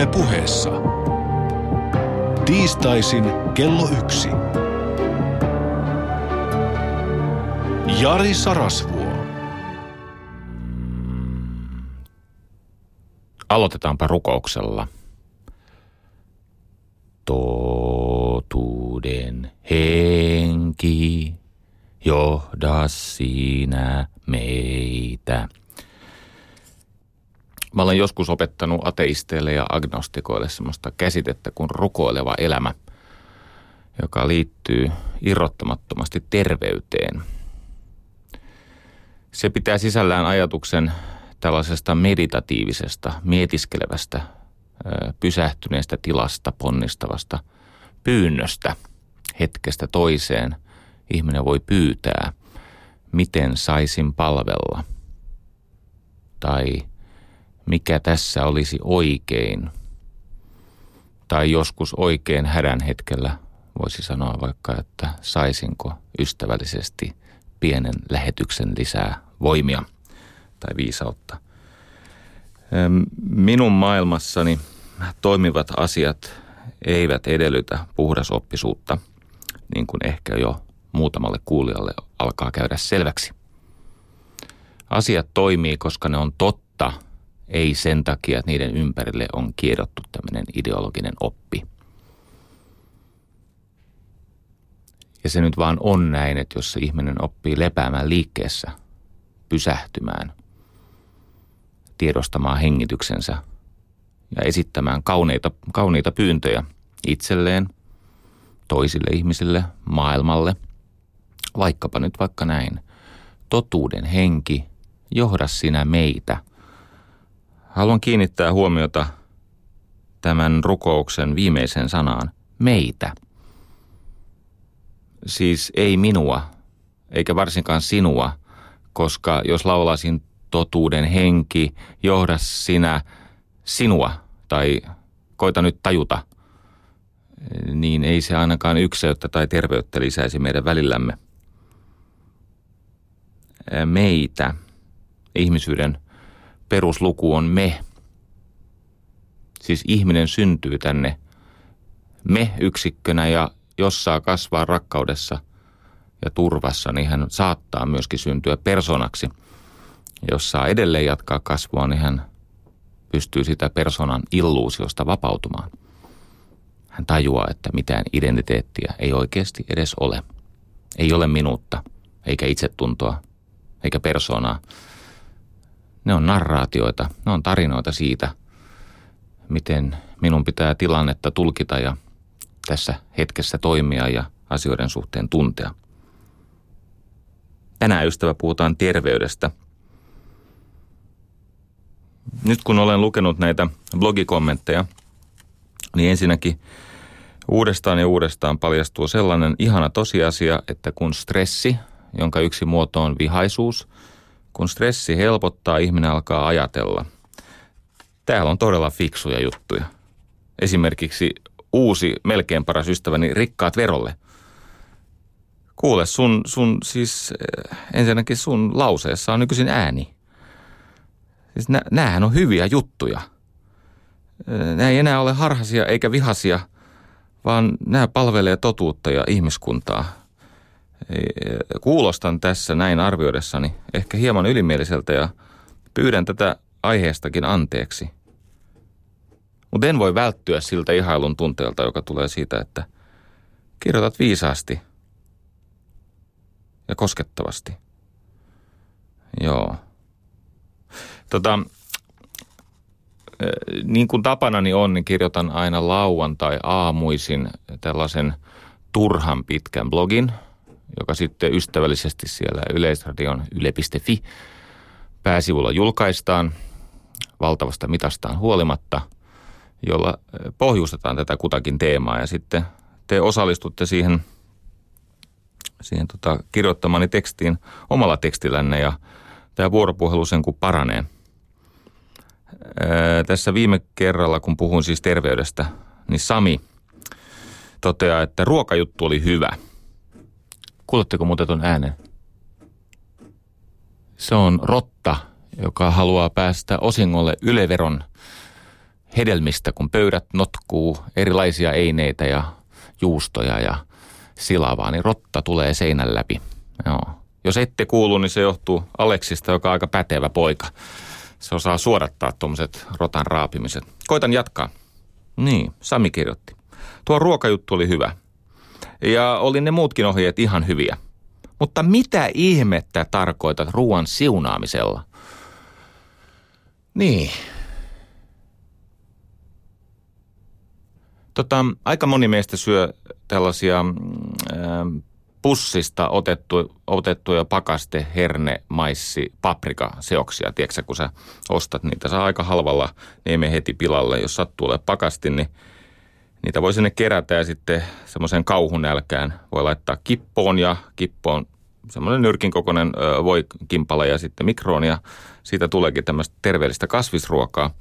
Yle puheessa. Tiistaisin kello yksi. Jari Sarasvuo. Aloitetaanpa rukouksella. Totuuden henki, johda sinä meitä. Mä olen joskus opettanut ateisteille ja agnostikoille semmoista käsitettä kuin rukoileva elämä, joka liittyy irrottamattomasti terveyteen. Se pitää sisällään ajatuksen tällaisesta meditatiivisesta, mietiskelevästä, pysähtyneestä tilasta, ponnistavasta pyynnöstä hetkestä toiseen. Ihminen voi pyytää, miten saisin palvella. Tai mikä tässä olisi oikein. Tai joskus oikein hädän hetkellä voisi sanoa vaikka, että saisinko ystävällisesti pienen lähetyksen lisää voimia tai viisautta. Minun maailmassani toimivat asiat eivät edellytä puhdasoppisuutta, niin kuin ehkä jo muutamalle kuulijalle alkaa käydä selväksi. Asiat toimii, koska ne on totta – ei sen takia, että niiden ympärille on kiedottu tämmöinen ideologinen oppi. Ja se nyt vaan on näin, että jos se ihminen oppii lepäämään liikkeessä, pysähtymään, tiedostamaan hengityksensä ja esittämään kauneita, kauniita pyyntöjä itselleen, toisille ihmisille, maailmalle, vaikkapa nyt vaikka näin. Totuuden henki, johda sinä meitä – Haluan kiinnittää huomiota tämän rukouksen viimeisen sanaan, meitä. Siis ei minua, eikä varsinkaan sinua, koska jos laulaisin totuuden henki, johda sinä sinua tai koita nyt tajuta, niin ei se ainakaan ykseyttä tai terveyttä lisäisi meidän välillämme. Meitä, ihmisyyden perusluku on me. Siis ihminen syntyy tänne me-yksikkönä ja jos saa kasvaa rakkaudessa ja turvassa, niin hän saattaa myöskin syntyä personaksi. Jos saa edelleen jatkaa kasvua, niin hän pystyy sitä personan illuusiosta vapautumaan. Hän tajuaa, että mitään identiteettiä ei oikeasti edes ole. Ei ole minuutta, eikä itsetuntoa, eikä persoonaa. Ne on narraatioita, ne on tarinoita siitä, miten minun pitää tilannetta tulkita ja tässä hetkessä toimia ja asioiden suhteen tuntea. Tänään ystävä puhutaan terveydestä. Nyt kun olen lukenut näitä blogikommentteja, niin ensinnäkin uudestaan ja uudestaan paljastuu sellainen ihana tosiasia, että kun stressi, jonka yksi muoto on vihaisuus – kun stressi helpottaa, ihminen alkaa ajatella. Täällä on todella fiksuja juttuja. Esimerkiksi uusi, melkein paras ystäväni, rikkaat verolle. Kuule, sun, sun siis eh, ensinnäkin sun lauseessa on nykyisin ääni. Siis nä, näähän on hyviä juttuja. Eh, nämä ei enää ole harhasia eikä vihasia, vaan nämä palvelee totuutta ja ihmiskuntaa – Kuulostan tässä näin arvioidessani ehkä hieman ylimieliseltä ja pyydän tätä aiheestakin anteeksi. Mutta en voi välttyä siltä ihailun tunteelta, joka tulee siitä, että kirjoitat viisaasti ja koskettavasti. Joo. Tota, niin kuin tapanani on, niin kirjoitan aina lauantai aamuisin tällaisen turhan pitkän blogin – joka sitten ystävällisesti siellä Yleisradion yle.fi pääsivulla julkaistaan valtavasta mitastaan huolimatta, jolla pohjustetaan tätä kutakin teemaa ja sitten te osallistutte siihen, siihen tota, kirjoittamani tekstiin omalla tekstillänne ja tämä vuoropuhelu sen kun paranee. Ää, tässä viime kerralla, kun puhuin siis terveydestä, niin Sami toteaa, että ruokajuttu oli hyvä – Kuuletteko muuten tuon äänen? Se on rotta, joka haluaa päästä osingolle yleveron hedelmistä, kun pöydät notkuu erilaisia eineitä ja juustoja ja silavaa, niin rotta tulee seinän läpi. Joo. Jos ette kuulu, niin se johtuu Aleksista, joka on aika pätevä poika. Se osaa suodattaa tuommoiset rotan raapimiset. Koitan jatkaa. Niin, Sami kirjoitti. Tuo ruokajuttu oli hyvä. Ja oli ne muutkin ohjeet ihan hyviä. Mutta mitä ihmettä tarkoitat ruoan siunaamisella? Niin. Tota, aika moni meistä syö tällaisia äh, pussista otettu, otettuja pakaste, herne, maissi, paprika seoksia. Tiedätkö kun sä ostat niitä, saa aika halvalla, ne ei heti pilalle. Jos sattuu ole pakasti, niin niitä voi sinne kerätä ja sitten semmoisen kauhun nälkään voi laittaa kippoon ja kippoon semmoinen nyrkin kokoinen voi kimpala ja sitten mikroon ja siitä tuleekin tämmöistä terveellistä kasvisruokaa.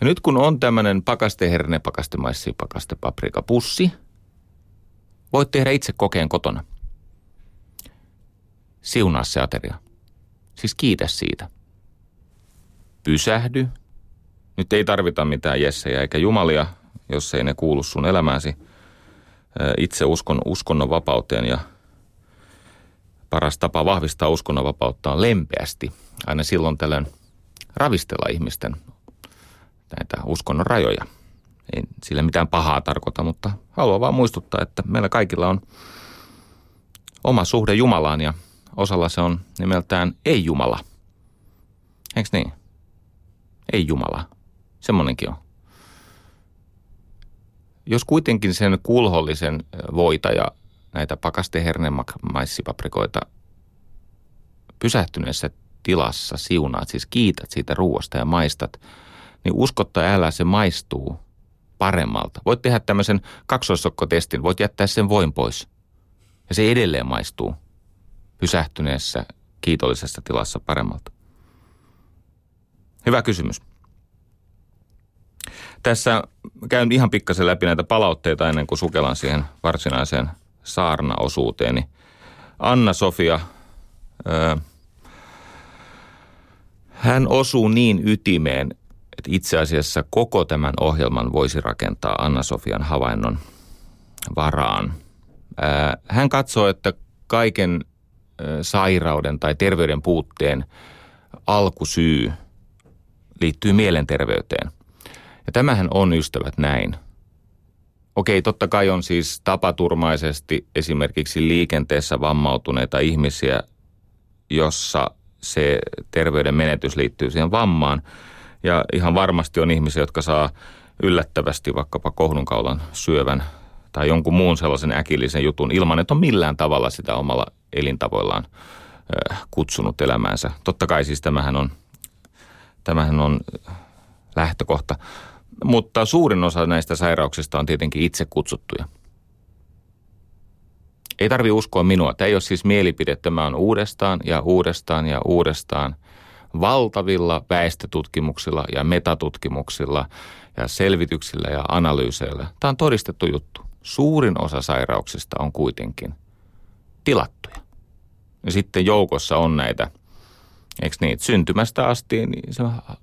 Ja nyt kun on tämmöinen pakaste herne, pakaste maissi, pakaste paprika pussi, voit tehdä itse kokeen kotona – Siunaa se ateria. Siis kiitä siitä. Pysähdy. Nyt ei tarvita mitään jessejä eikä jumalia, jos ei ne kuulu sun elämääsi. Itse uskon uskonnon vapauteen ja paras tapa vahvistaa uskonnon vapautta on lempeästi. Aina silloin tällöin ravistella ihmisten näitä uskonnon rajoja. Ei sille mitään pahaa tarkoita, mutta haluan vaan muistuttaa, että meillä kaikilla on oma suhde Jumalaan ja osalla se on nimeltään ei-Jumala. Eikö niin? Ei-Jumala. Semmonenkin on. Jos kuitenkin sen kulhollisen voita ja näitä pakastehernemaisipaprikoita pysähtyneessä tilassa siunaat, siis kiität siitä ruoasta ja maistat, niin uskotta älä se maistuu paremmalta. Voit tehdä tämmöisen kaksoissokkotestin, voit jättää sen voin pois. Ja se edelleen maistuu pysähtyneessä, kiitollisessa tilassa paremmalta? Hyvä kysymys. Tässä käyn ihan pikkasen läpi näitä palautteita ennen kuin sukellan siihen varsinaiseen saarnaosuuteeni. Anna-Sofia, hän osuu niin ytimeen, että itse asiassa koko tämän ohjelman voisi rakentaa Anna-Sofian havainnon varaan. hän katsoo, että kaiken sairauden tai terveyden puutteen alkusyy liittyy mielenterveyteen. Ja tämähän on ystävät näin. Okei, totta kai on siis tapaturmaisesti esimerkiksi liikenteessä vammautuneita ihmisiä, jossa se terveyden menetys liittyy siihen vammaan. Ja ihan varmasti on ihmisiä, jotka saa yllättävästi vaikkapa kohdunkaulan syövän tai jonkun muun sellaisen äkillisen jutun ilman, että on millään tavalla sitä omalla elintavoillaan kutsunut elämäänsä. Totta kai siis tämähän on, tämähän on lähtökohta, mutta suurin osa näistä sairauksista on tietenkin itse kutsuttuja. Ei tarvi uskoa minua. Tämä ei ole siis mielipide. Tämä on uudestaan ja uudestaan ja uudestaan valtavilla väestötutkimuksilla ja metatutkimuksilla ja selvityksillä ja analyyseillä. Tämä on todistettu juttu. Suurin osa sairauksista on kuitenkin tilattuja. Ja sitten joukossa on näitä, eikö niin, syntymästä asti, niin se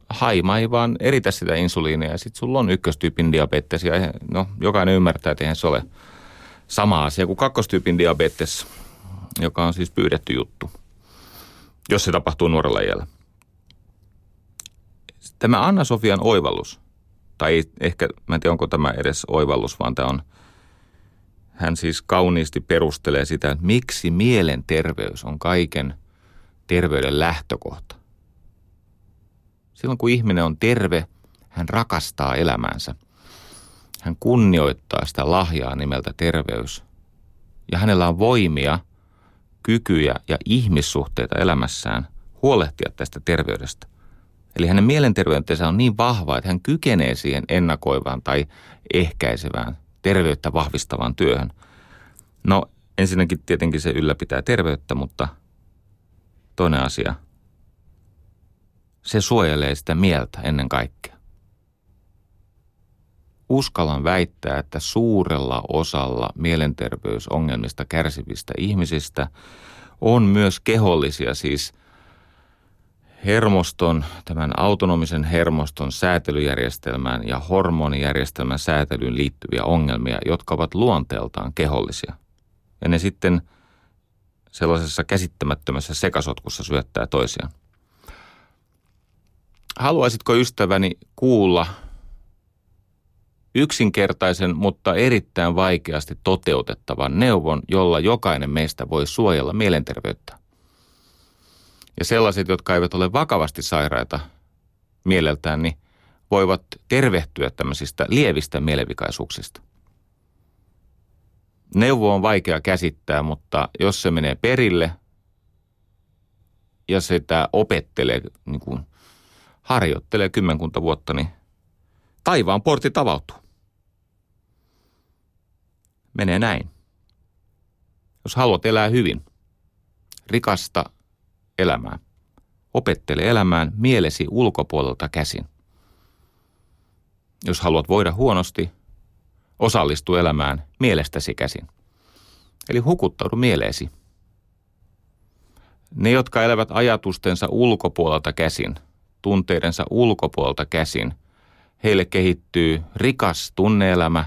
haima ei vaan eritä sitä insuliinia ja sitten sulla on ykköstyypin diabetes. Ja no, jokainen ymmärtää, että eihän se ole sama asia kuin kakkostyypin diabetes, joka on siis pyydetty juttu, jos se tapahtuu nuorella iällä. Tämä Anna-Sofian oivallus, tai ehkä, mä en tiedä onko tämä edes oivallus, vaan tämä on – hän siis kauniisti perustelee sitä, että miksi mielenterveys on kaiken terveyden lähtökohta. Silloin kun ihminen on terve, hän rakastaa elämäänsä. Hän kunnioittaa sitä lahjaa nimeltä terveys. Ja hänellä on voimia, kykyjä ja ihmissuhteita elämässään huolehtia tästä terveydestä. Eli hänen mielenterveytensä on niin vahva, että hän kykenee siihen ennakoivaan tai ehkäisevään terveyttä vahvistavaan työhön? No ensinnäkin tietenkin se ylläpitää terveyttä, mutta toinen asia, se suojelee sitä mieltä ennen kaikkea. Uskallan väittää, että suurella osalla mielenterveysongelmista kärsivistä ihmisistä on myös kehollisia, siis hermoston, tämän autonomisen hermoston säätelyjärjestelmään ja hormonijärjestelmän säätelyyn liittyviä ongelmia, jotka ovat luonteeltaan kehollisia. Ja ne sitten sellaisessa käsittämättömässä sekasotkussa syöttää toisiaan. Haluaisitko ystäväni kuulla yksinkertaisen, mutta erittäin vaikeasti toteutettavan neuvon, jolla jokainen meistä voi suojella mielenterveyttä? Ja sellaiset, jotka eivät ole vakavasti sairaita mieleltään, niin voivat tervehtyä tämmöisistä lievistä mielenvikaisuuksista. Neuvo on vaikea käsittää, mutta jos se menee perille ja sitä opettelee, niin kuin harjoittelee kymmenkunta vuotta, niin taivaan portti avautuu. Menee näin. Jos haluat elää hyvin, rikasta elämää. Opettele elämään mielesi ulkopuolelta käsin. Jos haluat voida huonosti, osallistu elämään mielestäsi käsin. Eli hukuttaudu mieleesi. Ne, jotka elävät ajatustensa ulkopuolelta käsin, tunteidensa ulkopuolelta käsin, heille kehittyy rikas tunneelämä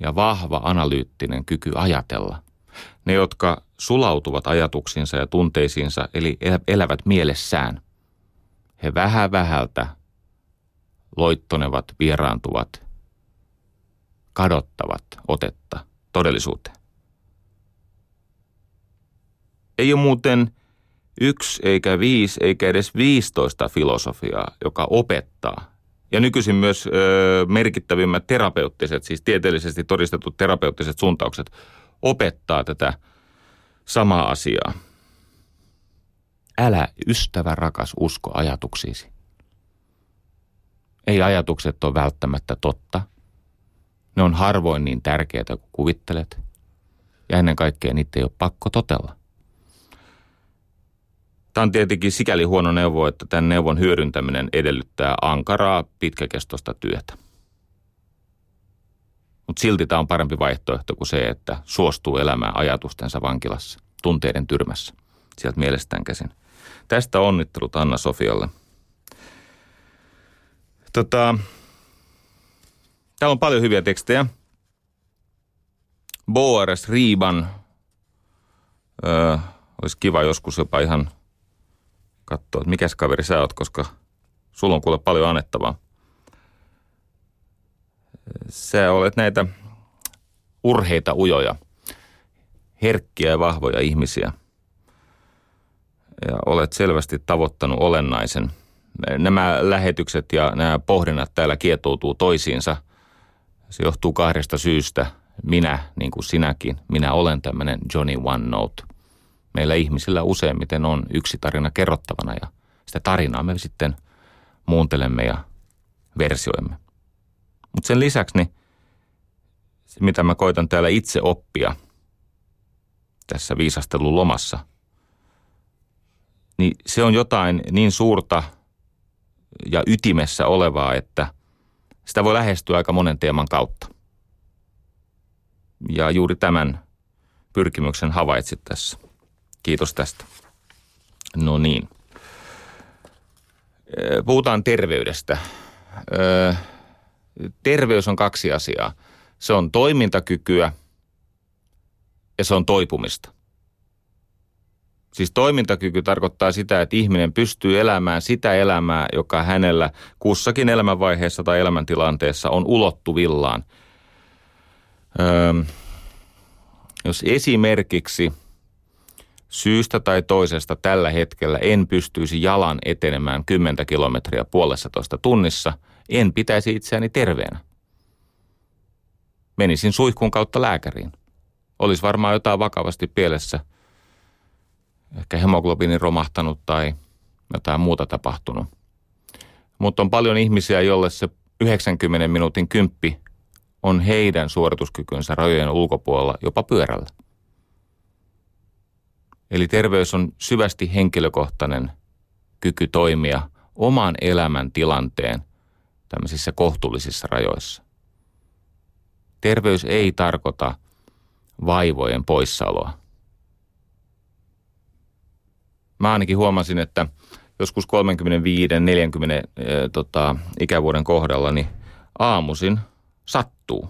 ja vahva analyyttinen kyky ajatella. Ne, jotka sulautuvat ajatuksiinsa ja tunteisiinsa, eli elävät mielessään. He vähän vähältä loittonevat, vieraantuvat, kadottavat otetta todellisuuteen. Ei ole muuten yksi eikä viisi eikä edes viistoista filosofiaa, joka opettaa. Ja nykyisin myös ö, merkittävimmät terapeuttiset, siis tieteellisesti todistetut terapeuttiset suuntaukset opettaa tätä – samaa asiaa. Älä ystävä rakas usko ajatuksiisi. Ei ajatukset ole välttämättä totta. Ne on harvoin niin tärkeitä kuin kuvittelet. Ja ennen kaikkea niitä ei ole pakko totella. Tämä on tietenkin sikäli huono neuvo, että tämän neuvon hyödyntäminen edellyttää ankaraa pitkäkestoista työtä. Mutta silti tämä on parempi vaihtoehto kuin se, että suostuu elämään ajatustensa vankilassa, tunteiden tyrmässä, sieltä mielestään käsin. Tästä onnittelut Anna Sofialle. Tota, täällä on paljon hyviä tekstejä. Boares Riiban. Öö, olisi kiva joskus jopa ihan katsoa, että mikäs kaveri sä oot, koska sulla on kuule paljon annettavaa sä olet näitä urheita ujoja, herkkiä ja vahvoja ihmisiä. Ja olet selvästi tavoittanut olennaisen. Nämä lähetykset ja nämä pohdinnat täällä kietoutuu toisiinsa. Se johtuu kahdesta syystä. Minä, niin kuin sinäkin, minä olen tämmöinen Johnny One Note. Meillä ihmisillä useimmiten on yksi tarina kerrottavana ja sitä tarinaa me sitten muuntelemme ja versioimme. Mutta sen lisäksi niin se, mitä mä koitan täällä itse oppia tässä viisastelun lomassa, niin se on jotain niin suurta ja ytimessä olevaa, että sitä voi lähestyä aika monen teeman kautta. Ja juuri tämän pyrkimyksen havaitsit tässä. Kiitos tästä. No niin. Puhutaan terveydestä terveys on kaksi asiaa. Se on toimintakykyä ja se on toipumista. Siis toimintakyky tarkoittaa sitä, että ihminen pystyy elämään sitä elämää, joka hänellä kussakin elämänvaiheessa tai elämäntilanteessa on ulottuvillaan. Öö, jos esimerkiksi syystä tai toisesta tällä hetkellä en pystyisi jalan etenemään 10 kilometriä puolessa toista tunnissa – en pitäisi itseäni terveenä. Menisin suihkun kautta lääkäriin. Olisi varmaan jotain vakavasti pielessä. Ehkä hemoglobiini romahtanut tai jotain muuta tapahtunut. Mutta on paljon ihmisiä, jolle se 90 minuutin kymppi on heidän suorituskykynsä rajojen ulkopuolella jopa pyörällä. Eli terveys on syvästi henkilökohtainen kyky toimia oman elämän tilanteen tämmöisissä kohtuullisissa rajoissa. Terveys ei tarkoita vaivojen poissaoloa. Mä ainakin huomasin, että joskus 35-40 e, tota, ikävuoden kohdalla, niin aamuisin sattuu.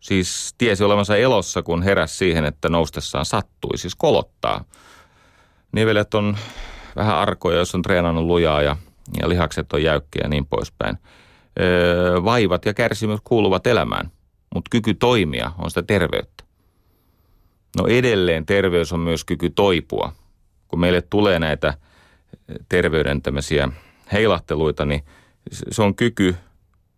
Siis tiesi olevansa elossa, kun heräsi siihen, että noustessaan sattui, siis kolottaa. Nivelet on vähän arkoja, jos on treenannut lujaa ja, ja lihakset on jäykkiä ja niin poispäin. Öö, vaivat ja kärsimys kuuluvat elämään, mutta kyky toimia on sitä terveyttä. No edelleen terveys on myös kyky toipua. Kun meille tulee näitä terveyden tämmöisiä heilahteluita, niin se on kyky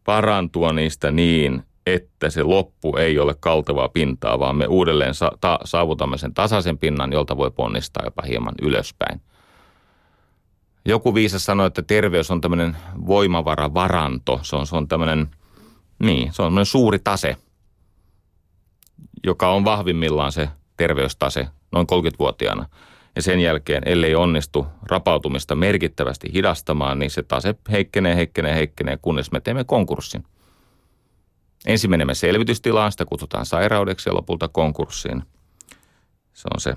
parantua niistä niin, että se loppu ei ole kaltevaa pintaa, vaan me uudelleen sa- ta- saavutamme sen tasaisen pinnan, jolta voi ponnistaa jopa hieman ylöspäin. Joku viisas sanoi, että terveys on tämmöinen voimavara-varanto. Se on, se on tämmöinen, niin, se on suuri tase, joka on vahvimmillaan se terveystase noin 30-vuotiaana. Ja sen jälkeen, ellei onnistu rapautumista merkittävästi hidastamaan, niin se tase heikkenee, heikkenee, heikkenee, kunnes me teemme konkurssin. Ensin menemme selvitystilaan, sitä kutsutaan sairaudeksi ja lopulta konkurssiin. Se on se,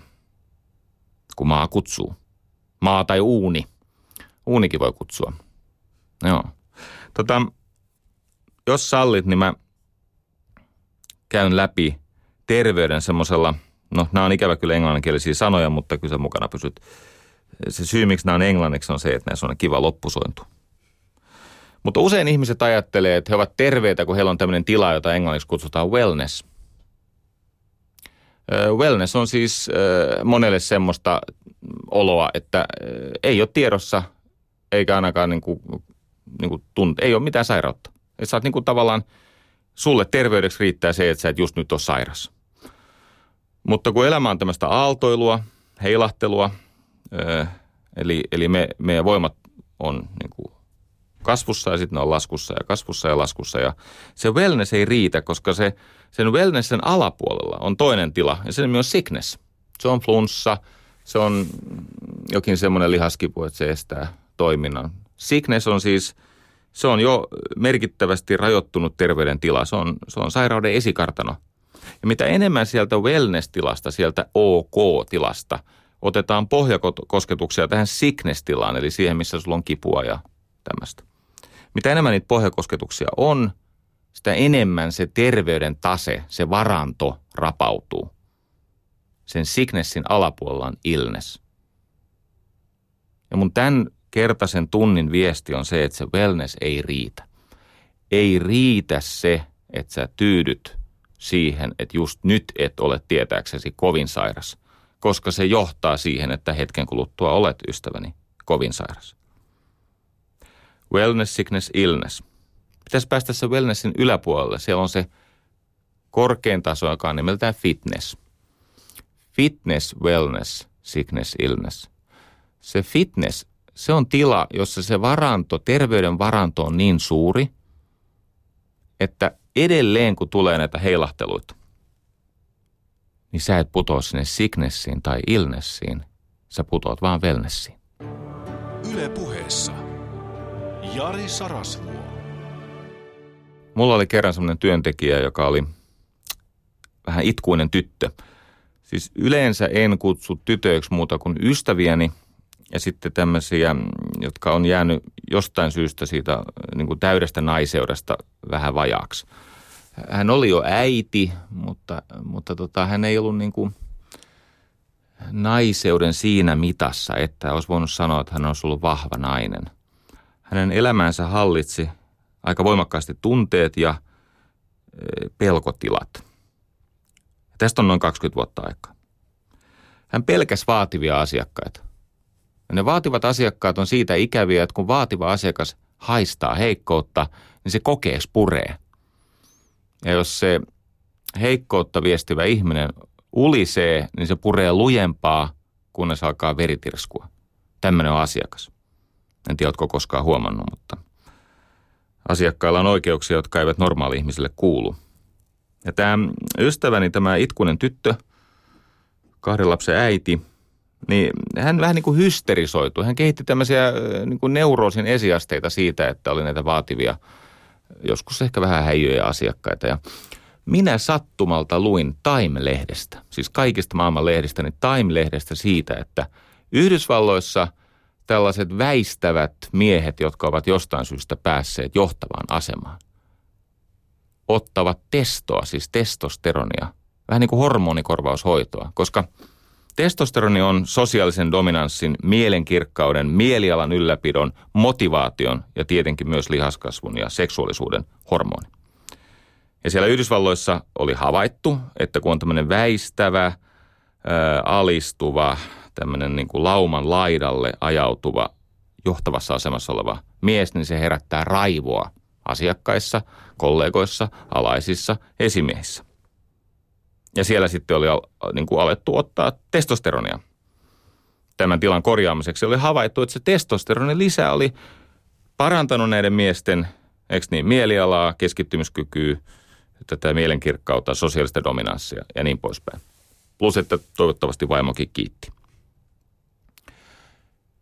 kun maa kutsuu. Maa tai uuni. Uunikin voi kutsua. Joo. Tota, jos sallit, niin mä käyn läpi terveyden semmoisella, no nämä on ikävä kyllä englanninkielisiä sanoja, mutta kyllä sä mukana pysyt. Se syy, miksi nämä on englanniksi, on se, että näissä on kiva loppusointu. Mutta usein ihmiset ajattelee, että he ovat terveitä, kun heillä on tämmöinen tila, jota englanniksi kutsutaan wellness. Wellness on siis monelle semmoista oloa, että ei ole tiedossa eikä ainakaan niin kuin, niin kuin tunt, ei ole mitään sairautta. Että sä oot niin kuin tavallaan, sulle terveydeksi riittää se, että sä et just nyt ole sairas. Mutta kun elämä on tämmöistä aaltoilua, heilahtelua, eli, eli me, meidän voimat on niin kuin kasvussa ja sitten ne on laskussa ja kasvussa ja laskussa. Ja se wellness ei riitä, koska se, sen wellnessen alapuolella on toinen tila ja se nimi on sickness. Se on flunssa, se on jokin semmoinen lihaskipu, että se estää toiminnan. Sickness on siis, se on jo merkittävästi rajoittunut terveydentila. Se on, se on sairauden esikartano. Ja mitä enemmän sieltä wellness-tilasta, sieltä OK-tilasta, otetaan pohjakosketuksia tähän sickness-tilaan, eli siihen, missä sulla on kipua ja tämmöistä. Mitä enemmän niitä pohjakosketuksia on, sitä enemmän se terveyden tase, se varanto rapautuu. Sen sicknessin alapuolella on illness. Ja mun tämän kertaisen tunnin viesti on se, että se wellness ei riitä. Ei riitä se, että sä tyydyt siihen, että just nyt et ole tietääksesi kovin sairas, koska se johtaa siihen, että hetken kuluttua olet ystäväni kovin sairas. Wellness, sickness, illness. Pitäisi päästä se wellnessin yläpuolelle. Siellä on se korkein taso, joka on nimeltään fitness. Fitness, wellness, sickness, illness. Se fitness se on tila, jossa se varanto, terveyden varanto on niin suuri, että edelleen kun tulee näitä heilahteluita, niin sä et putoa sinne sicknessiin tai illnessiin, sä putoat vaan wellnessiin. Yle puheessa. Jari Sarasvuo. Mulla oli kerran semmoinen työntekijä, joka oli vähän itkuinen tyttö. Siis yleensä en kutsu tytöiksi muuta kuin ystäviäni – ja sitten tämmöisiä, jotka on jäänyt jostain syystä siitä niin kuin täydestä naiseudesta vähän vajaaksi. Hän oli jo äiti, mutta, mutta tota, hän ei ollut niin kuin naiseuden siinä mitassa, että olisi voinut sanoa, että hän olisi ollut vahva nainen. Hänen elämänsä hallitsi aika voimakkaasti tunteet ja e, pelkotilat. Tästä on noin 20 vuotta aikaa. Hän pelkäsi vaativia asiakkaita. Ja ne vaativat asiakkaat on siitä ikäviä, että kun vaativa asiakas haistaa heikkoutta, niin se kokees puree. Ja jos se heikkoutta viestivä ihminen ulisee, niin se puree lujempaa, kunnes alkaa veritirskua. Tämmöinen on asiakas. En tiedä, oletko koskaan huomannut, mutta asiakkailla on oikeuksia, jotka eivät normaali-ihmisille kuulu. Ja tämä ystäväni, tämä itkunen tyttö, kahden lapsen äiti – niin hän vähän niin kuin hysterisoitui. Hän kehitti tämmöisiä niin kuin neuroosin esiasteita siitä, että oli näitä vaativia, joskus ehkä vähän häijyjä asiakkaita. Ja minä sattumalta luin Time-lehdestä, siis kaikista maailman lehdistä, niin Time-lehdestä siitä, että Yhdysvalloissa tällaiset väistävät miehet, jotka ovat jostain syystä päässeet johtavaan asemaan, ottavat testoa, siis testosteronia, vähän niin kuin hormonikorvaushoitoa, koska testosteroni on sosiaalisen dominanssin, mielenkirkkauden, mielialan ylläpidon, motivaation ja tietenkin myös lihaskasvun ja seksuaalisuuden hormoni. Ja siellä Yhdysvalloissa oli havaittu, että kun on tämmöinen väistävä, ää, alistuva, tämmöinen niin kuin lauman laidalle ajautuva, johtavassa asemassa oleva mies, niin se herättää raivoa asiakkaissa, kollegoissa, alaisissa, esimiehissä. Ja siellä sitten oli niin kuin alettu ottaa testosteronia. Tämän tilan korjaamiseksi oli havaittu, että se testosteronin lisä oli parantanut näiden miesten, eikö niin, mielialaa, keskittymiskykyä, tätä mielenkirkkautta, sosiaalista dominanssia ja niin poispäin. Plus, että toivottavasti vaimokin kiitti.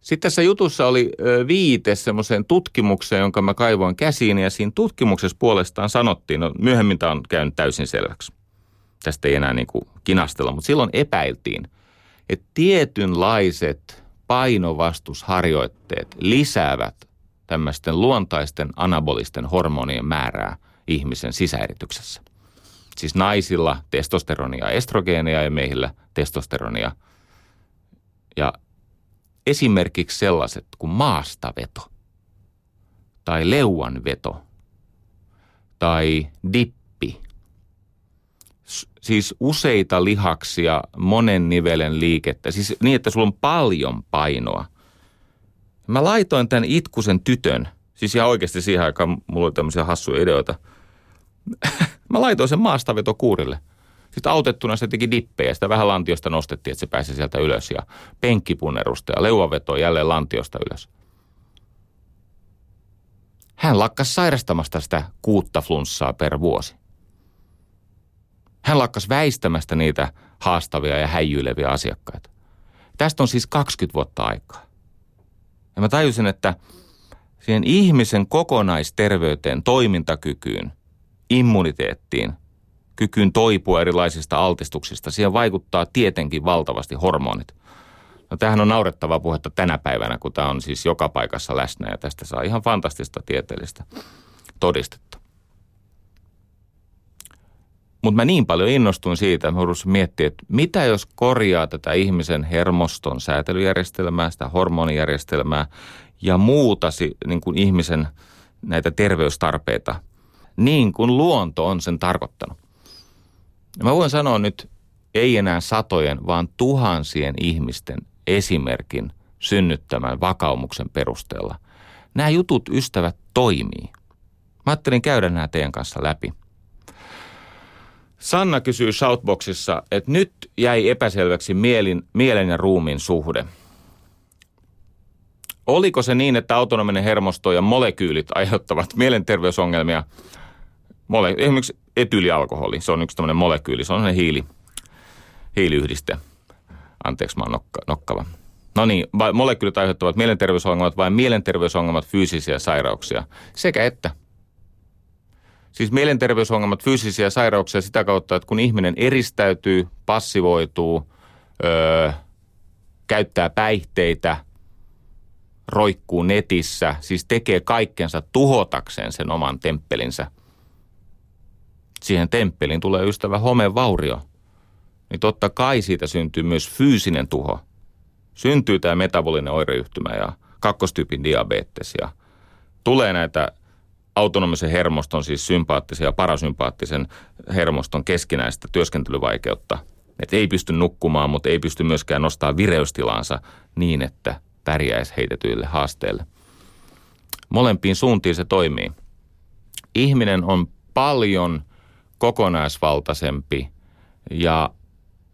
Sitten tässä jutussa oli viite semmoiseen tutkimukseen, jonka mä kaivoin käsiin, ja siinä tutkimuksessa puolestaan sanottiin, no myöhemmin tämä on käynyt täysin selväksi. Tästä ei enää niin kuin kinastella, mutta silloin epäiltiin, että tietynlaiset painovastusharjoitteet lisäävät tämmöisten luontaisten anabolisten hormonien määrää ihmisen sisäerityksessä. Siis naisilla testosteronia ja estrogeenia ja meillä testosteronia. Ja esimerkiksi sellaiset kuin maastaveto tai leuanveto tai dippi. Siis useita lihaksia, monen nivelen liikettä, siis niin, että sulla on paljon painoa. Mä laitoin tämän itkusen tytön, siis ihan oikeasti siihen aikaan mulla oli tämmöisiä hassuja ideoita. Mä laitoin sen maastavetokuurille – sitten autettuna se teki dippejä, sitä vähän lantiosta nostettiin, että se pääsi sieltä ylös ja penkkipunnerusta ja leuaveto jälleen lantiosta ylös. Hän lakkas sairastamasta sitä kuutta flunssaa per vuosi. Hän lakkas väistämästä niitä haastavia ja häijyileviä asiakkaita. Tästä on siis 20 vuotta aikaa. Ja mä tajusin, että siihen ihmisen kokonaisterveyteen, toimintakykyyn, immuniteettiin – kykyyn toipua erilaisista altistuksista. Siihen vaikuttaa tietenkin valtavasti hormonit. No tämähän on naurettavaa puhetta tänä päivänä, kun tämä on siis joka paikassa läsnä ja tästä saa ihan fantastista tieteellistä todistetta. Mutta mä niin paljon innostuin siitä, että mä miettiä, että mitä jos korjaa tätä ihmisen hermoston säätelyjärjestelmää, sitä hormonijärjestelmää ja muuta niin kuin ihmisen näitä terveystarpeita niin kuin luonto on sen tarkoittanut. Mä voin sanoa nyt ei enää satojen, vaan tuhansien ihmisten esimerkin synnyttämän vakaumuksen perusteella. Nämä jutut, ystävät, toimii. Mä ajattelin käydä nämä teidän kanssa läpi. Sanna kysyy Shoutboxissa, että nyt jäi epäselväksi mielin, mielen ja ruumiin suhde. Oliko se niin, että autonominen hermosto ja molekyylit aiheuttavat mielenterveysongelmia? Mole, esimerkiksi etyylialkoholi, se on yksi tämmöinen molekyyli, se on hiili, hiiliyhdiste. Anteeksi, mä oon nokka, nokkava. No niin, molekyylit aiheuttavat mielenterveysongelmat vai mielenterveysongelmat fyysisiä sairauksia? Sekä että. Siis mielenterveysongelmat, fyysisiä sairauksia sitä kautta, että kun ihminen eristäytyy, passivoituu, öö, käyttää päihteitä, roikkuu netissä, siis tekee kaikkensa tuhotakseen sen oman temppelinsä – siihen temppeliin tulee ystävä homevaurio, niin totta kai siitä syntyy myös fyysinen tuho. Syntyy tämä metabolinen oireyhtymä ja kakkostyypin diabetes ja tulee näitä autonomisen hermoston, siis sympaattisen ja parasympaattisen hermoston keskinäistä työskentelyvaikeutta. Että ei pysty nukkumaan, mutta ei pysty myöskään nostaa vireystilaansa niin, että pärjäisi heitetyille haasteille. Molempiin suuntiin se toimii. Ihminen on paljon – kokonaisvaltaisempi ja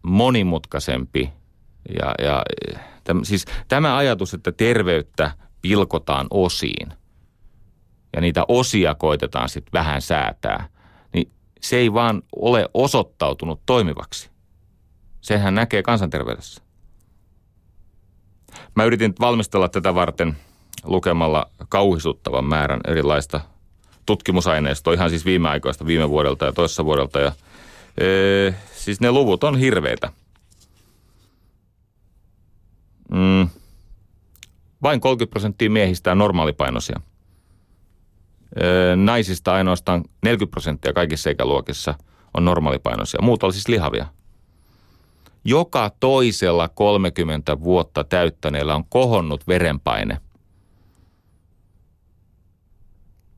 monimutkaisempi. Ja, ja täm, siis tämä ajatus, että terveyttä pilkotaan osiin ja niitä osia koitetaan sitten vähän säätää, niin se ei vaan ole osoittautunut toimivaksi. Sehän näkee kansanterveydessä. Mä yritin valmistella tätä varten lukemalla kauhisuttavan määrän erilaista tutkimusaineisto ihan siis viime aikoista, viime vuodelta ja toissa vuodelta. Ja, e, siis ne luvut on hirveitä. Mm. Vain 30 prosenttia miehistä on normaalipainoisia. Naisista ainoastaan 40 prosenttia kaikissa ikäluokissa on normaalipainoisia. Muut on siis lihavia. Joka toisella 30 vuotta täyttäneellä on kohonnut verenpaine.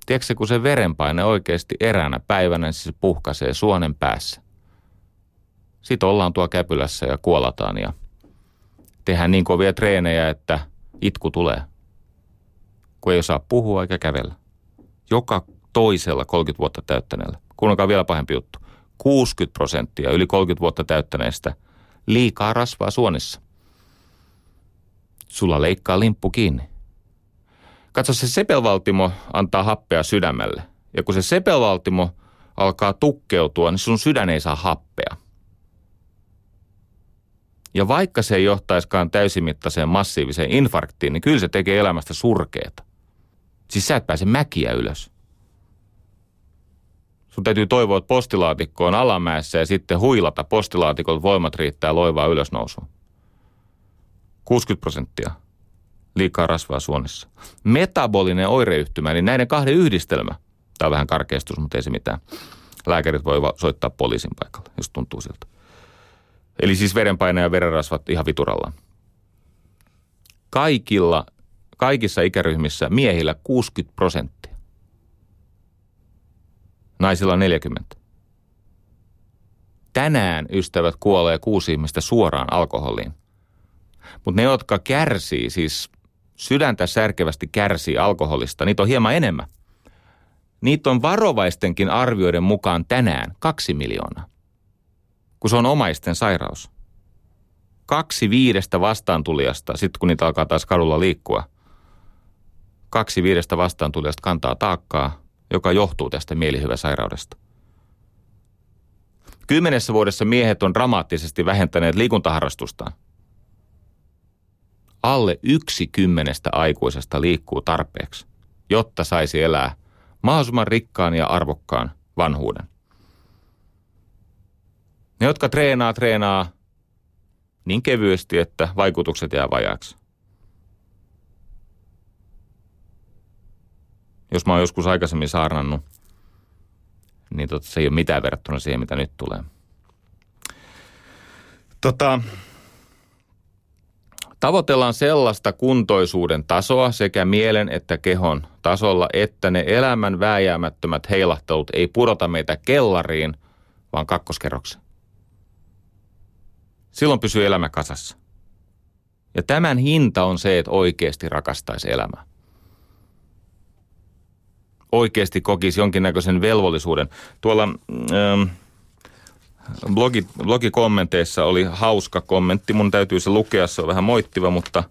Tiedätkö kun se verenpaine oikeasti eräänä päivänä, niin se puhkaisee suonen päässä. Sitten ollaan tuo käpylässä ja kuolataan ja tehdään niin kovia treenejä, että itku tulee. Kun ei osaa puhua eikä kävellä. Joka toisella 30 vuotta täyttäneellä. Kuunnelkaa vielä pahempi juttu. 60 prosenttia yli 30 vuotta täyttäneistä liikaa rasvaa suonissa. Sulla leikkaa limppu kiinni. Katso, se sepelvaltimo antaa happea sydämelle. Ja kun se sepelvaltimo alkaa tukkeutua, niin sun sydän ei saa happea. Ja vaikka se ei johtaiskaan täysimittaiseen massiiviseen infarktiin, niin kyllä se tekee elämästä surkeeta. Siis sä et pääse mäkiä ylös. Sun täytyy toivoa, että postilaatikko on alamäessä ja sitten huilata postilaatikolta voimat riittää loivaa ylösnousuun. 60 prosenttia liikaa rasvaa suonissa. Metabolinen oireyhtymä, eli näiden kahden yhdistelmä. Tämä on vähän karkeistus, mutta ei se mitään. Lääkärit voi soittaa poliisin paikalle, jos tuntuu siltä. Eli siis verenpaine ja verenrasvat ihan vituralla. Kaikilla, kaikissa ikäryhmissä miehillä 60 prosenttia. Naisilla 40. Tänään ystävät kuolee kuusi ihmistä suoraan alkoholiin. Mutta ne, jotka kärsii, siis sydäntä särkevästi kärsii alkoholista, niitä on hieman enemmän. Niitä on varovaistenkin arvioiden mukaan tänään kaksi miljoonaa kun se on omaisten sairaus. Kaksi viidestä vastaantulijasta, sitten kun niitä alkaa taas kadulla liikkua, kaksi viidestä vastaantulijasta kantaa taakkaa, joka johtuu tästä mielihyväsairaudesta. Kymmenessä vuodessa miehet on dramaattisesti vähentäneet liikuntaharrastustaan. Alle yksi kymmenestä aikuisesta liikkuu tarpeeksi, jotta saisi elää mahdollisimman rikkaan ja arvokkaan vanhuuden. Ne, jotka treenaa, treenaa niin kevyesti, että vaikutukset jää vajaaksi. Jos mä oon joskus aikaisemmin saarnannut, niin tota, se ei ole mitään verrattuna siihen, mitä nyt tulee. Tota, tavoitellaan sellaista kuntoisuuden tasoa sekä mielen että kehon tasolla, että ne elämän vääjäämättömät heilahtelut ei pudota meitä kellariin, vaan kakkoskerroksen. Silloin pysyy elämä kasassa. Ja tämän hinta on se, että oikeasti rakastaisi elämää. Oikeasti kokisi jonkinnäköisen velvollisuuden. Tuolla ähm, blogi, blogikommenteissa oli hauska kommentti. Mun täytyy se lukea, se on vähän moittiva, mutta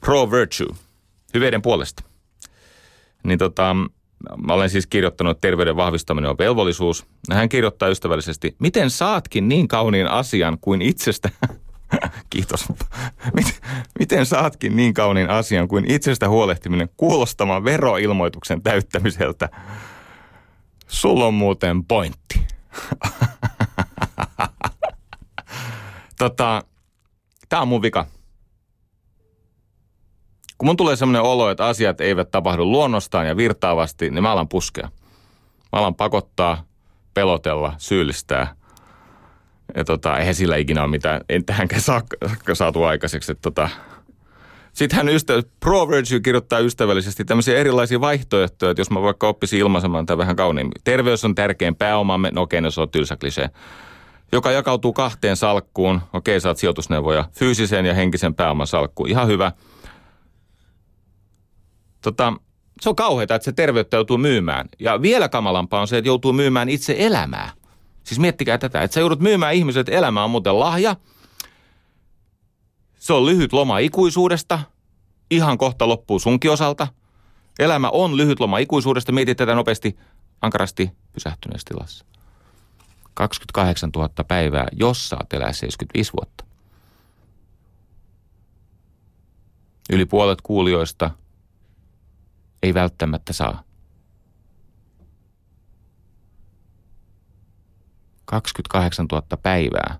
pro virtue, hyveiden puolesta. Niin tota, Mä olen siis kirjoittanut, että terveyden vahvistaminen on velvollisuus. Hän kirjoittaa ystävällisesti, miten saatkin niin kauniin asian kuin itsestä... Kiitos. Miten, saatkin niin kauniin asian kuin itsestä huolehtiminen kuulostamaan veroilmoituksen täyttämiseltä? Sulla on muuten pointti. tota, tämä on mun vika kun mun tulee sellainen olo, että asiat eivät tapahdu luonnostaan ja virtaavasti, niin mä alan puskea. Mä alan pakottaa, pelotella, syyllistää. Ja tota, eihän sillä ikinä ole mitään, en tähänkään saakka saatu aikaiseksi. Että tota. Sitten hän ystä, Pro Virtue kirjoittaa ystävällisesti tämmöisiä erilaisia vaihtoehtoja, että jos mä vaikka oppisin ilmaisemaan tämän vähän kauniimmin. Terveys on tärkein pääomamme, no okei, no se on tylsä klisee joka jakautuu kahteen salkkuun. Okei, saat sijoitusneuvoja. Fyysisen ja henkisen pääoman salkkuun. Ihan hyvä tota, se on kauheata, että se terveyttä joutuu myymään. Ja vielä kamalampaa on se, että joutuu myymään itse elämää. Siis miettikää tätä, että sä joudut myymään ihmiset, että elämä on muuten lahja. Se on lyhyt loma ikuisuudesta. Ihan kohta loppuu sunkin osalta. Elämä on lyhyt loma ikuisuudesta. Mietit tätä nopeasti, ankarasti pysähtyneessä tilassa. 28 000 päivää, jos saat elää 75 vuotta. Yli puolet kuulijoista – ei välttämättä saa. 28 000 päivää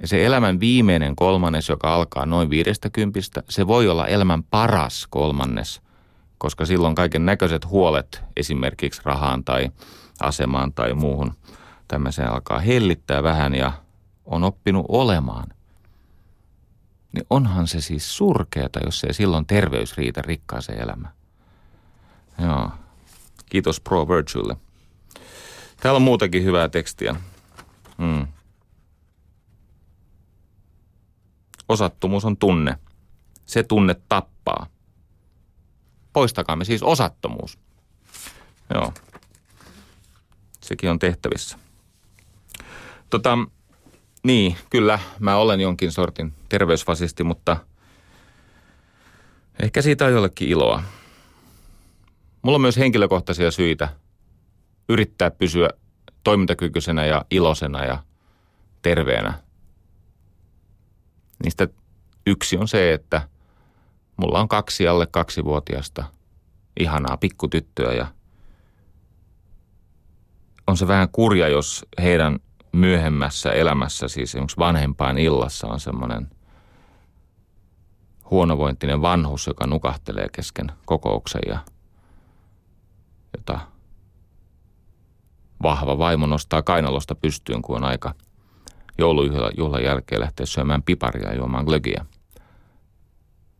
Ja se elämän viimeinen kolmannes, joka alkaa noin viidestä kympistä, se voi olla elämän paras kolmannes, koska silloin kaiken näköiset huolet esimerkiksi rahaan tai asemaan tai muuhun tämmöiseen alkaa hellittää vähän ja on oppinut olemaan. Niin onhan se siis surkeata, jos ei silloin terveys riitä rikkaaseen elämään. Joo. Kiitos Pro Virtuelle. Täällä on muutakin hyvää tekstiä. Hmm. Osattomuus on tunne. Se tunne tappaa. Poistakaamme siis osattomuus. Joo. Sekin on tehtävissä. Tota, niin, kyllä, mä olen jonkin sortin terveysfasisti, mutta ehkä siitä on jollekin iloa. Mulla on myös henkilökohtaisia syitä yrittää pysyä toimintakykyisenä ja iloisena ja terveenä. Niistä yksi on se, että mulla on kaksi alle kaksivuotiasta ihanaa pikkutyttöä ja on se vähän kurja, jos heidän myöhemmässä elämässä, siis esimerkiksi vanhempaan illassa on semmoinen huonovointinen vanhus, joka nukahtelee kesken kokouksen ja jota vahva vaimo nostaa kainalosta pystyyn, kun on aika joulujuhlan jälkeen lähteä syömään piparia ja juomaan glögiä.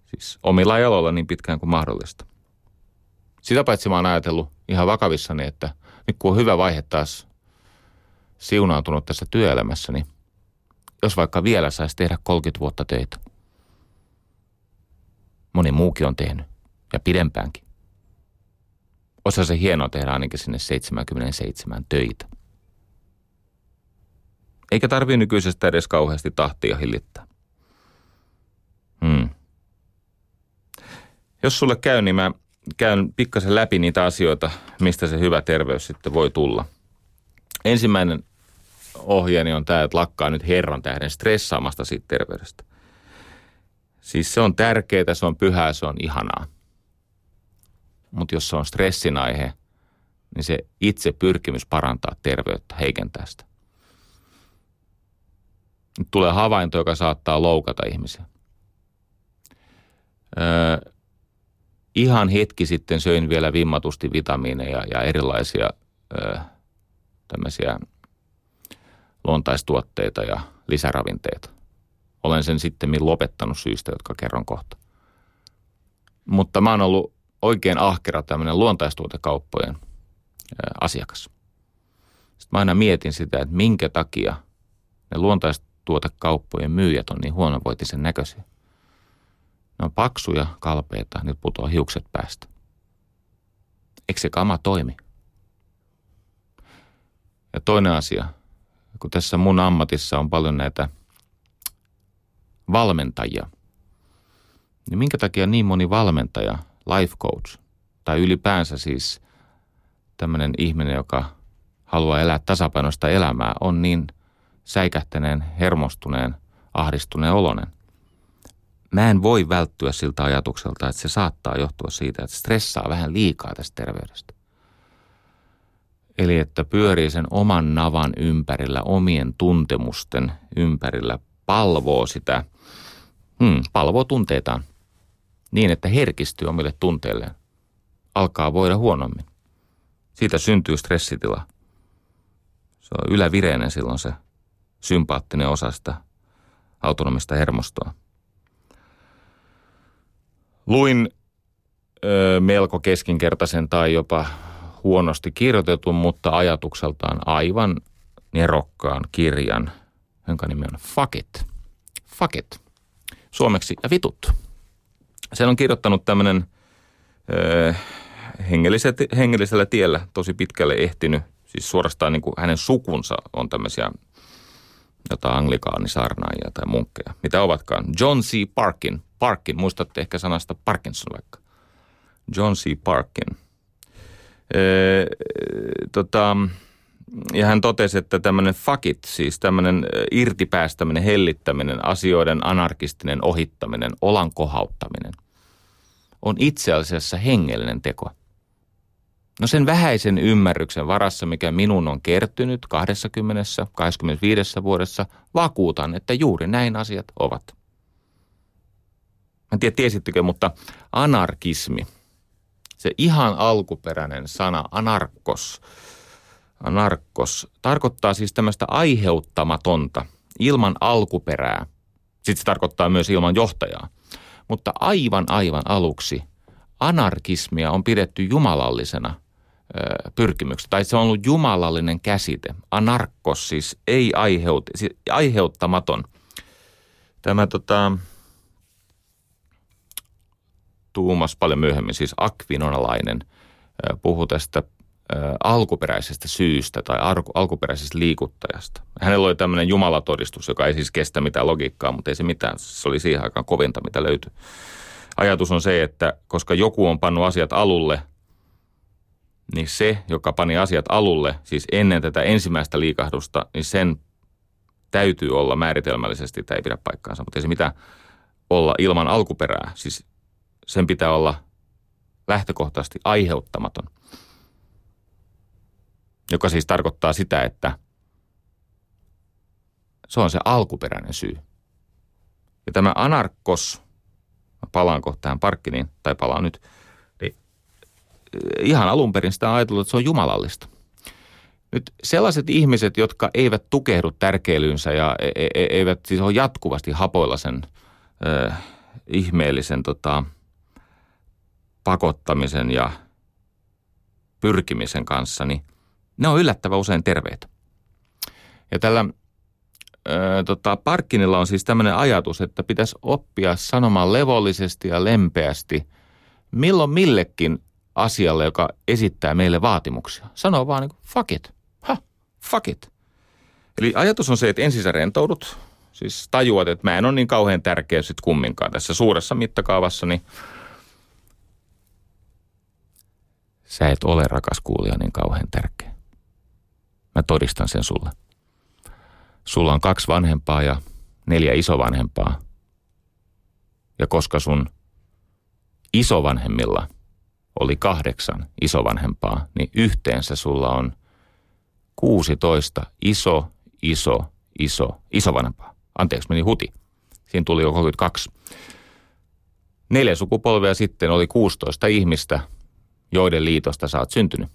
Siis omilla jaloilla niin pitkään kuin mahdollista. Sitä paitsi mä oon ajatellut ihan vakavissani, että nyt kun on hyvä vaihe taas siunaantunut tässä työelämässä, niin jos vaikka vielä saisi tehdä 30 vuotta töitä. Moni muukin on tehnyt ja pidempäänkin. Osa se hienoa tehdä ainakin sinne 77 töitä. Eikä tarvii nykyisestä edes kauheasti tahtia hillittää. Hmm. Jos sulle käy, niin mä käyn pikkasen läpi niitä asioita, mistä se hyvä terveys sitten voi tulla. Ensimmäinen ohjeeni on tämä, että lakkaa nyt herran tähden stressaamasta siitä terveydestä. Siis se on tärkeää, se on pyhää, se on ihanaa. Mutta jos se on stressin aihe, niin se itse pyrkimys parantaa terveyttä heikentää sitä. Nyt tulee havainto, joka saattaa loukata ihmisiä. Öö, ihan hetki sitten söin vielä vimmatusti vitamiineja ja erilaisia öö, tämmöisiä luontaistuotteita ja lisäravinteita. Olen sen sitten lopettanut syistä, jotka kerron kohta. Mutta mä oon ollut oikein ahkera tämmöinen luontaistuotekauppojen asiakas. Sitten mä aina mietin sitä, että minkä takia ne luontaistuotekauppojen myyjät on niin huonovoitisen näköisiä. Ne on paksuja, kalpeita, nyt putoaa hiukset päästä. Eikö se kama toimi? Ja toinen asia, kun tässä mun ammatissa on paljon näitä valmentajia, niin minkä takia niin moni valmentaja, life coach tai ylipäänsä siis tämmöinen ihminen, joka haluaa elää tasapainoista elämää, on niin säikähtäneen, hermostuneen, ahdistuneen olonen. Mä en voi välttyä siltä ajatukselta, että se saattaa johtua siitä, että stressaa vähän liikaa tästä terveydestä. Eli että pyörii sen oman navan ympärillä, omien tuntemusten ympärillä, palvoo sitä, hmm, palvoo tunteitaan niin, että herkistyy omille tunteilleen. Alkaa voida huonommin. Siitä syntyy stressitila. Se on ylävireinen silloin se sympaattinen osa sitä autonomista hermostoa. Luin ö, melko keskinkertaisen tai jopa huonosti kirjoitetun, mutta ajatukseltaan aivan nerokkaan kirjan, jonka nimi on Fuck It. Fuck It. Suomeksi ja vitut. Sen on kirjoittanut tämmöinen hengellisellä tiellä tosi pitkälle ehtinyt, siis suorastaan niin kuin hänen sukunsa on tämmöisiä jotain anglikaanisarnaajia tai munkkeja. Mitä ovatkaan? John C. Parkin. Parkin, muistatte ehkä sanasta Parkinson vaikka. John C. Parkin – Öö, tota, ja hän totesi, että tämmöinen fakit, siis tämmöinen irtipäästäminen, hellittäminen, asioiden anarkistinen ohittaminen, olan kohauttaminen, on itse asiassa hengellinen teko. No sen vähäisen ymmärryksen varassa, mikä minun on kertynyt 20, 25 vuodessa, vakuutan, että juuri näin asiat ovat. En tiedä, tiesittekö, mutta anarkismi, se ihan alkuperäinen sana anarkos, anarkos, tarkoittaa siis tämmöistä aiheuttamatonta, ilman alkuperää. Sitten se tarkoittaa myös ilman johtajaa. Mutta aivan aivan aluksi anarkismia on pidetty jumalallisena ö. Tai se on ollut jumalallinen käsite. Anarkos siis ei aiheut, siis aiheuttamaton. Tämä tota, Tuumas paljon myöhemmin, siis akvinonalainen, puhui tästä alkuperäisestä syystä tai alkuperäisestä liikuttajasta. Hänellä oli tämmöinen jumalatodistus, joka ei siis kestä mitään logiikkaa, mutta ei se mitään. Se oli siihen aikaan kovinta, mitä löytyi. Ajatus on se, että koska joku on pannut asiat alulle, niin se, joka pani asiat alulle, siis ennen tätä ensimmäistä liikahdusta, niin sen täytyy olla määritelmällisesti, tämä ei pidä paikkaansa, mutta ei se mitään olla ilman alkuperää. Siis sen pitää olla lähtökohtaisesti aiheuttamaton. Joka siis tarkoittaa sitä, että se on se alkuperäinen syy. Ja tämä anarkos, mä palaan kohta tähän parkkiniin, tai palaan nyt, niin eh, ihan alun perin sitä on ajatellut, että se on jumalallista. Nyt sellaiset ihmiset, jotka eivät tukehdu tärkeilyynsä ja e- e- e- eivät siis ole jatkuvasti hapoilla sen äh, ihmeellisen tota, pakottamisen ja pyrkimisen kanssa, niin ne on yllättävän usein terveitä. Ja tällä ö, tota, Parkkinilla on siis tämmöinen ajatus, että pitäisi oppia sanomaan levollisesti ja lempeästi milloin millekin asialle, joka esittää meille vaatimuksia. Sanoo vaan niin kuin, fuck it. Ha, fuck it. Eli ajatus on se, että ensin sä rentoudut, siis tajuat, että mä en ole niin kauhean tärkeä sitten kumminkaan tässä suuressa mittakaavassa, niin – Sä et ole rakas kuulija niin kauhean tärkeä. Mä todistan sen sulle. Sulla on kaksi vanhempaa ja neljä isovanhempaa. Ja koska sun isovanhemmilla oli kahdeksan isovanhempaa, niin yhteensä sulla on 16 iso, iso, iso, isovanhempaa. Anteeksi, meni huti. Siinä tuli jo 32. Neljä sukupolvea sitten oli 16 ihmistä, joiden liitosta sä oot syntynyt.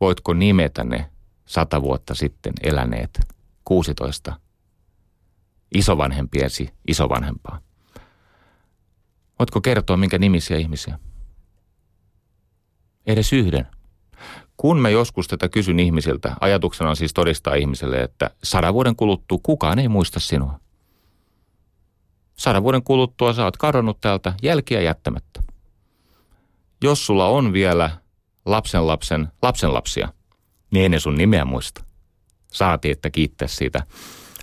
Voitko nimetä ne sata vuotta sitten eläneet 16 isovanhempiesi isovanhempaa? Voitko kertoa, minkä nimisiä ihmisiä? Edes yhden. Kun mä joskus tätä kysyn ihmisiltä, ajatuksena on siis todistaa ihmiselle, että sadan vuoden kuluttua kukaan ei muista sinua. Sadan vuoden kuluttua sä oot kadonnut täältä jälkiä jättämättä jos sulla on vielä lapsen lapsen lapsen lapsia, niin ei ne sun nimeä muista. Saati, että kiittää siitä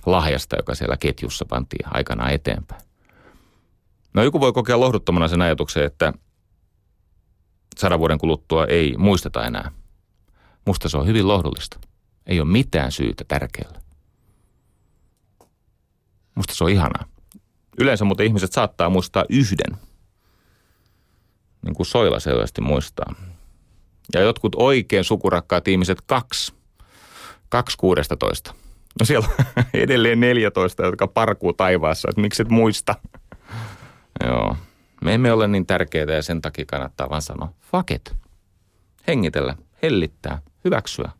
lahjasta, joka siellä ketjussa pantiin aikana eteenpäin. No joku voi kokea lohduttomana sen ajatuksen, että sadan vuoden kuluttua ei muisteta enää. Musta se on hyvin lohdullista. Ei ole mitään syytä tärkeällä. Musta se on ihanaa. Yleensä muuten ihmiset saattaa muistaa yhden niin kuin Soila selvästi muistaa. Ja jotkut oikein sukurakkaat ihmiset kaksi, kaksi kuudestatoista. No siellä on edelleen 14, jotka parkuu taivaassa, että miksi et muista. Joo. Me emme ole niin tärkeitä ja sen takia kannattaa vaan sanoa, fuck it. Hengitellä, hellittää, hyväksyä.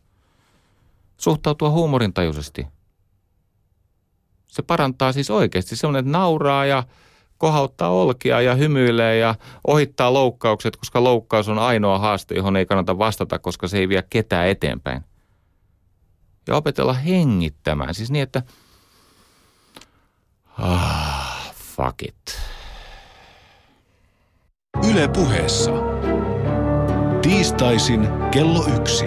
Suhtautua huumorintajuisesti. Se parantaa siis oikeasti semmoinen, että nauraa ja kohauttaa olkia ja hymyilee ja ohittaa loukkaukset, koska loukkaus on ainoa haaste, johon ei kannata vastata, koska se ei vie ketään eteenpäin. Ja opetella hengittämään, siis niin, että ah, fuck it. Yle puheessa. Tiistaisin kello yksi.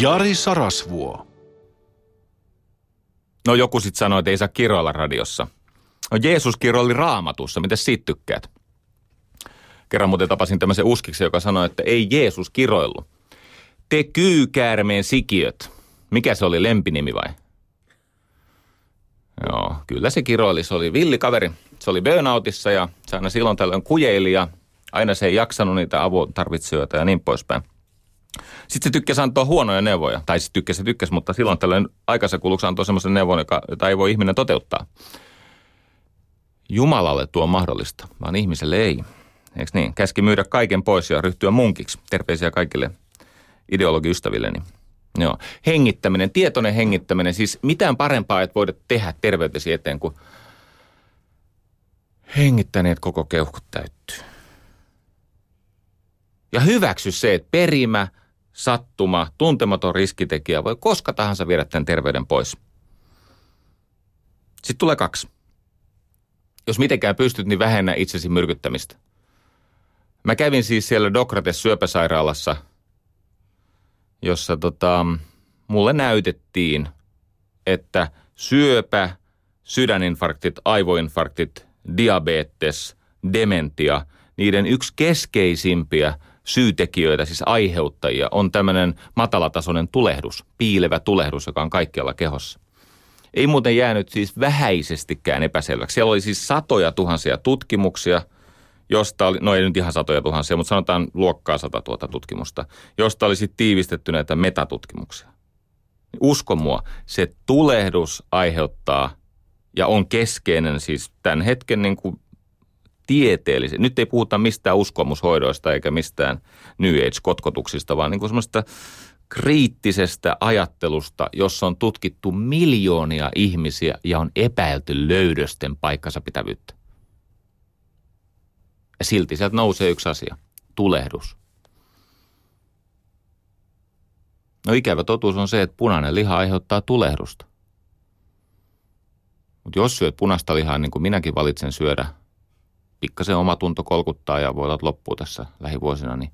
Jari Sarasvuo. No joku sitten sanoi, että ei saa kiroilla radiossa – No Jeesus kirjoili raamatussa, miten siitä tykkäät? Kerran muuten tapasin tämmöisen uskiksi, joka sanoi, että ei Jeesus kiroillu. Te kyykäärmeen sikiöt. Mikä se oli, lempinimi vai? Joo, kyllä se kiroili. Se oli villikaveri. Se oli burnoutissa ja se aina silloin tällöin kujeili ja Aina se ei jaksanut niitä avun tarvitsijoita ja niin poispäin. Sitten se tykkäsi antaa huonoja neuvoja. Tai siis tykkäsi tykkäsi, mutta silloin tällöin aikansa kuluksi antoi semmoisen neuvon, jota ei voi ihminen toteuttaa. Jumalalle tuo on mahdollista, vaan ihmiselle ei. Eikö niin? Käski myydä kaiken pois ja ryhtyä munkiksi. Terveisiä kaikille ideologiystävilleni. Joo. Hengittäminen, tietoinen hengittäminen. Siis mitään parempaa et voida tehdä terveytesi eteen kuin hengittäneet koko keuhkot täyttyy. Ja hyväksy se, että perimä, sattuma, tuntematon riskitekijä voi koska tahansa viedä tämän terveyden pois. Sitten tulee kaksi. Jos mitenkään pystyt, niin vähennä itsesi myrkyttämistä. Mä kävin siis siellä Dokrates syöpäsairaalassa, jossa tota, mulle näytettiin, että syöpä, sydäninfarktit, aivoinfarktit, diabetes, dementia, niiden yksi keskeisimpiä syytekijöitä, siis aiheuttajia, on tämmöinen matalatasoinen tulehdus, piilevä tulehdus, joka on kaikkialla kehossa. Ei muuten jäänyt siis vähäisestikään epäselväksi. Siellä oli siis satoja tuhansia tutkimuksia, josta oli, no ei nyt ihan satoja tuhansia, mutta sanotaan luokkaa sata tuota tutkimusta, josta oli sitten tiivistetty näitä metatutkimuksia. Usko mua, se tulehdus aiheuttaa ja on keskeinen siis tämän hetken niin kuin tieteellisen. Nyt ei puhuta mistään uskomushoidoista eikä mistään New Age-kotkotuksista, vaan niin kuin semmoista kriittisestä ajattelusta, jossa on tutkittu miljoonia ihmisiä ja on epäilty löydösten paikkansa pitävyyttä. Ja silti sieltä nousee yksi asia, tulehdus. No ikävä totuus on se, että punainen liha aiheuttaa tulehdusta. Mutta jos syöt punaista lihaa, niin kuin minäkin valitsen syödä, pikkasen omatunto kolkuttaa ja voi olla loppuu tässä lähivuosina, niin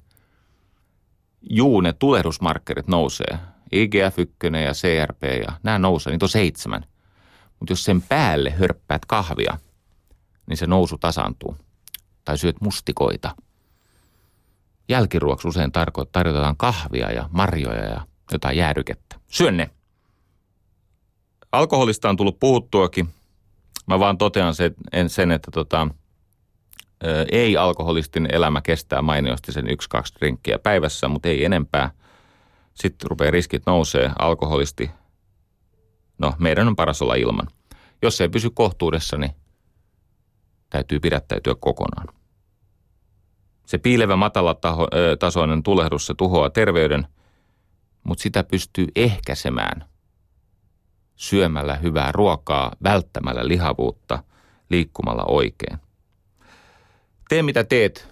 juu, ne tulehdusmarkkerit nousee. IGF-1 ja CRP ja nämä nousee, niitä on seitsemän. Mutta jos sen päälle hörppäät kahvia, niin se nousu tasaantuu. Tai syöt mustikoita. Jälkiruoksi usein tarjotaan kahvia ja marjoja ja jotain jäädykettä. Syön ne. Alkoholista on tullut puhuttuakin. Mä vaan totean sen, että tota, ei-alkoholistin elämä kestää mainiosti sen yksi, kaksi drinkkiä päivässä, mutta ei enempää. Sitten rupeaa riskit nousee, alkoholisti. No, meidän on paras olla ilman. Jos ei pysy kohtuudessa, niin täytyy pidättäytyä kokonaan. Se piilevä matalatasoinen tulehdus, se tuhoaa terveyden, mutta sitä pystyy ehkäisemään syömällä hyvää ruokaa, välttämällä lihavuutta, liikkumalla oikein – tee mitä teet,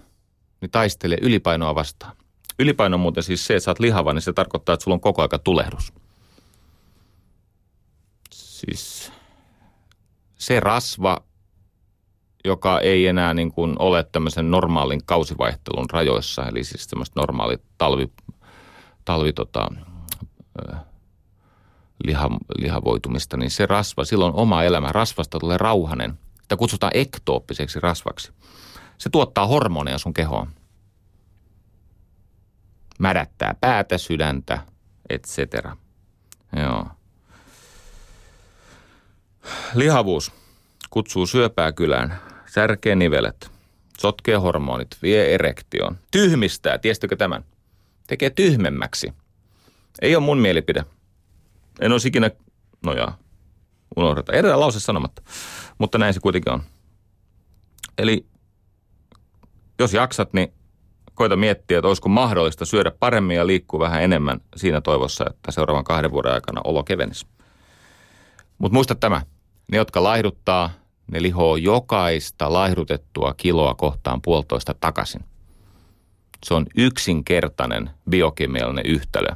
niin taistele ylipainoa vastaan. Ylipaino on muuten siis se, että sä oot lihava, niin se tarkoittaa, että sulla on koko aika tulehdus. Siis se rasva, joka ei enää niin kuin ole tämmöisen normaalin kausivaihtelun rajoissa, eli siis tämmöistä normaali talvi, talvi tota, liha, lihavoitumista, niin se rasva, silloin oma elämä, rasvasta tulee rauhanen. Sitä kutsutaan ektooppiseksi rasvaksi. Se tuottaa hormoneja sun kehoon. Mädättää päätä, sydäntä, etc. Joo. Lihavuus kutsuu syöpää kylään, särkee nivelet, sotkee hormonit, vie erektioon, tyhmistää, tiestikö tämän? Tekee tyhmemmäksi. Ei ole mun mielipide. En olisi ikinä, no jaa, unohdeta. Edellä lause sanomatta, mutta näin se kuitenkin on. Eli jos jaksat, niin koita miettiä, että olisiko mahdollista syödä paremmin ja liikkua vähän enemmän siinä toivossa, että seuraavan kahden vuoden aikana olo kevenisi. Mutta muista tämä, ne jotka laihduttaa, ne lihoo jokaista laihdutettua kiloa kohtaan puolitoista takaisin. Se on yksinkertainen biokemiallinen yhtälö.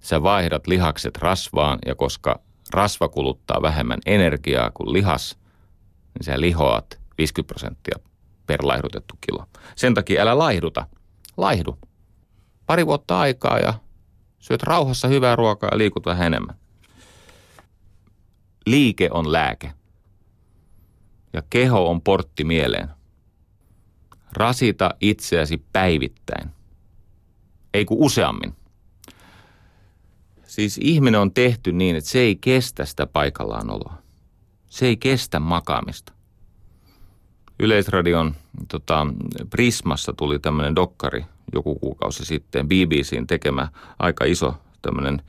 Sä vaihdat lihakset rasvaan ja koska rasva kuluttaa vähemmän energiaa kuin lihas, niin sä lihoat 50 prosenttia per laihdutettu kilo. Sen takia älä laihduta. Laihdu. Pari vuotta aikaa ja syöt rauhassa hyvää ruokaa ja liikut vähän enemmän. Liike on lääke. Ja keho on portti mieleen. Rasita itseäsi päivittäin. Ei kuin useammin. Siis ihminen on tehty niin, että se ei kestä sitä paikallaan oloa. Se ei kestä makaamista Yleisradion tota, Prismassa tuli tämmöinen dokkari joku kuukausi sitten, BBCin tekemä aika iso tämmöinen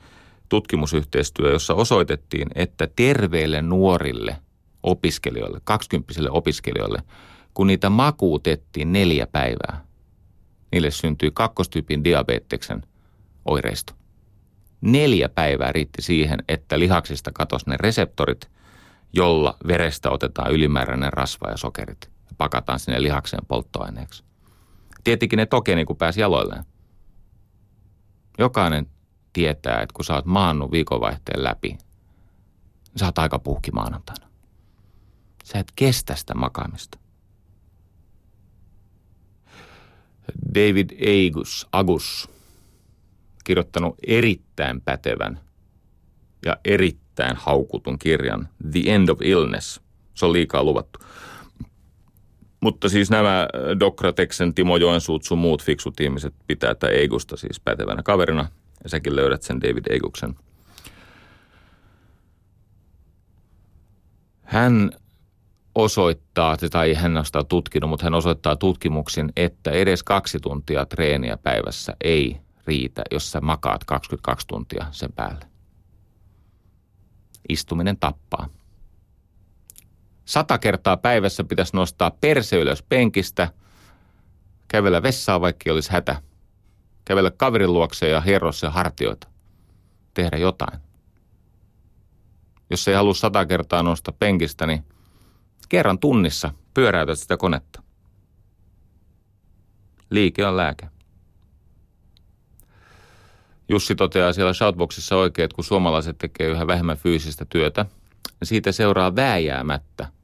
tutkimusyhteistyö, jossa osoitettiin, että terveille nuorille opiskelijoille, 20 opiskelijoille, kun niitä makuutettiin neljä päivää, niille syntyi kakkostyypin diabeteksen oireisto. Neljä päivää riitti siihen, että lihaksista katosi ne reseptorit, jolla verestä otetaan ylimääräinen rasva ja sokerit pakataan sinne lihakseen polttoaineeksi. Tietenkin ne tokeni, kun pääsi jaloilleen. Jokainen tietää, että kun sä oot maannut viikonvaihteen läpi, niin sä oot aika puhki maanantaina. Sä et kestä sitä makaamista. David Agus, Agus kirjoittanut erittäin pätevän ja erittäin haukutun kirjan The End of Illness. Se on liikaa luvattu. Mutta siis nämä Dokrateksen, Timo Joensuut, sun muut fiksut ihmiset pitää tätä Eigusta siis pätevänä kaverina. Ja säkin löydät sen David Eiguksen. Hän osoittaa, tai hän on tutkinut, mutta hän osoittaa tutkimuksin, että edes kaksi tuntia treeniä päivässä ei riitä, jos sä makaat 22 tuntia sen päälle. Istuminen tappaa. Sata kertaa päivässä pitäisi nostaa perse ylös penkistä, kävellä vessaa vaikka olisi hätä, kävellä kaverin luokse ja hierrossa hartioita, tehdä jotain. Jos ei halua sata kertaa nostaa penkistä, niin kerran tunnissa pyöräytät sitä konetta. Liike on lääke. Jussi toteaa siellä shoutboxissa oikein, että kun suomalaiset tekee yhä vähemmän fyysistä työtä, niin siitä seuraa vääjäämättä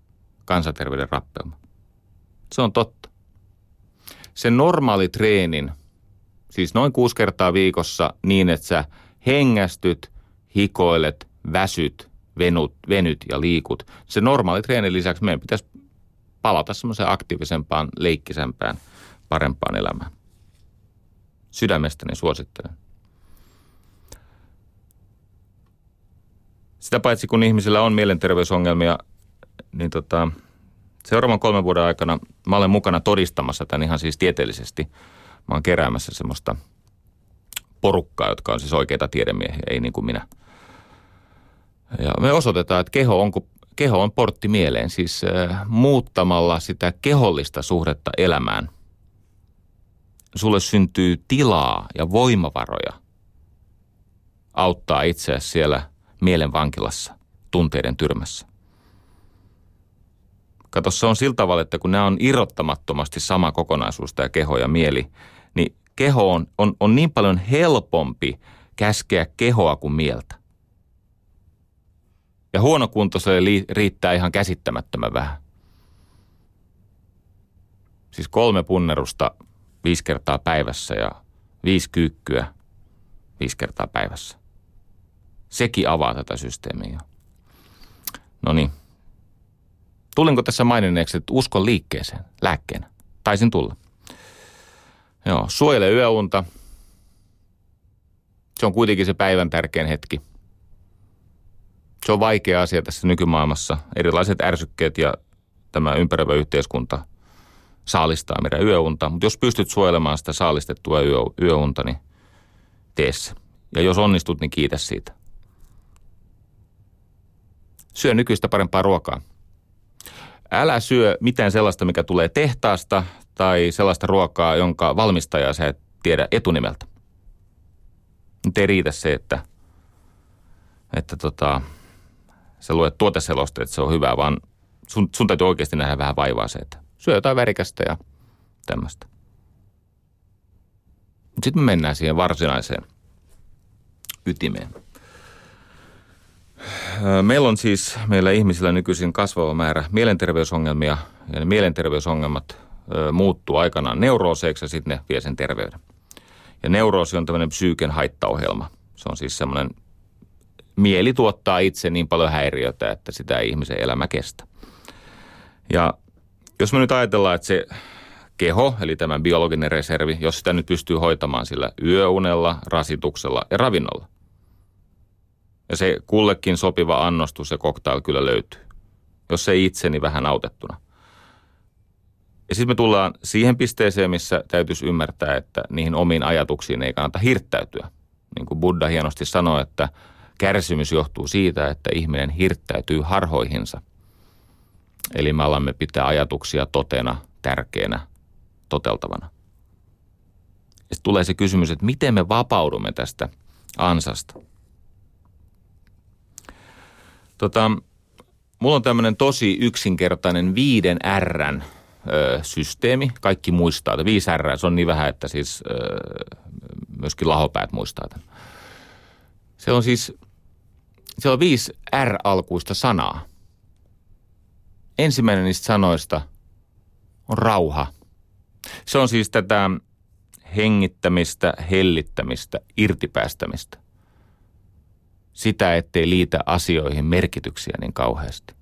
kansanterveyden rappeuma. Se on totta. Sen normaali treenin, siis noin kuusi kertaa viikossa niin, että sä hengästyt, hikoilet, väsyt, venut, venyt ja liikut. Se normaali treenin lisäksi meidän pitäisi palata semmoiseen aktiivisempaan, leikkisempään, parempaan elämään. Sydämestäni suosittelen. Sitä paitsi kun ihmisillä on mielenterveysongelmia, niin tota, seuraavan kolmen vuoden aikana mä olen mukana todistamassa tämän ihan siis tieteellisesti. Mä oon keräämässä semmoista porukkaa, jotka on siis oikeita tiedemiehiä, ei niin kuin minä. Ja me osoitetaan, että keho on, keho on portti mieleen, siis äh, muuttamalla sitä kehollista suhdetta elämään. Sulle syntyy tilaa ja voimavaroja auttaa itseäsi siellä – mielen vankilassa, tunteiden tyrmässä. Kato, se on sillä tavalla, että kun nämä on irrottamattomasti sama kokonaisuus, tämä keho ja mieli, niin keho on, on, on niin paljon helpompi käskeä kehoa kuin mieltä. Ja huonokuntoiselle riittää ihan käsittämättömän vähän. Siis kolme punnerusta viisi kertaa päivässä ja viisi kyykkyä viisi kertaa päivässä. Sekin avaa tätä systeemiä. No niin. Tulinko tässä maininneeksi, että uskon liikkeeseen lääkkeenä? Taisin tulla. Joo, suojele yöunta. Se on kuitenkin se päivän tärkein hetki. Se on vaikea asia tässä nykymaailmassa. Erilaiset ärsykkeet ja tämä ympäröivä yhteiskunta saalistaa meidän yöunta. Mutta jos pystyt suojelemaan sitä saalistettua yö, yöunta, niin tee se. Ja jos onnistut, niin kiitä siitä syö nykyistä parempaa ruokaa. Älä syö mitään sellaista, mikä tulee tehtaasta tai sellaista ruokaa, jonka valmistajaa sä et tiedä etunimeltä. Nyt ei riitä se, että, että tota, sä luet tuoteselosta, että se on hyvä, vaan sun, sun täytyy oikeasti nähdä vähän vaivaa se, että syö jotain värikästä ja tämmöistä. Sitten me mennään siihen varsinaiseen ytimeen. Meillä on siis meillä ihmisillä nykyisin kasvava määrä mielenterveysongelmia ja ne mielenterveysongelmat muuttuu aikanaan neurooseiksi ja sitten ne vie sen terveyden. Ja neuroosi on tämmöinen psyyken haittaohjelma. Se on siis semmoinen, mieli tuottaa itse niin paljon häiriötä, että sitä ei ihmisen elämä kestä. Ja jos me nyt ajatellaan, että se keho, eli tämä biologinen reservi, jos sitä nyt pystyy hoitamaan sillä yöunella, rasituksella ja ravinnolla, ja se kullekin sopiva annostus ja cocktail kyllä löytyy. Jos se itse, niin vähän autettuna. Ja sitten me tullaan siihen pisteeseen, missä täytyisi ymmärtää, että niihin omiin ajatuksiin ei kannata hirttäytyä. Niin kuin Buddha hienosti sanoi, että kärsimys johtuu siitä, että ihminen hirttäytyy harhoihinsa. Eli me alamme pitää ajatuksia totena, tärkeänä, toteltavana. Sitten tulee se kysymys, että miten me vapaudumme tästä ansasta. Tota, mulla on tämmöinen tosi yksinkertainen viiden Rn systeemi. Kaikki muistaa, että viisi R, se on niin vähän, että siis myöskin lahopäät muistaa tämän. Se on siis, se on viisi R-alkuista sanaa. Ensimmäinen niistä sanoista on rauha. Se on siis tätä hengittämistä, hellittämistä, irtipäästämistä. Sitä, ettei liitä asioihin merkityksiä niin kauheasti.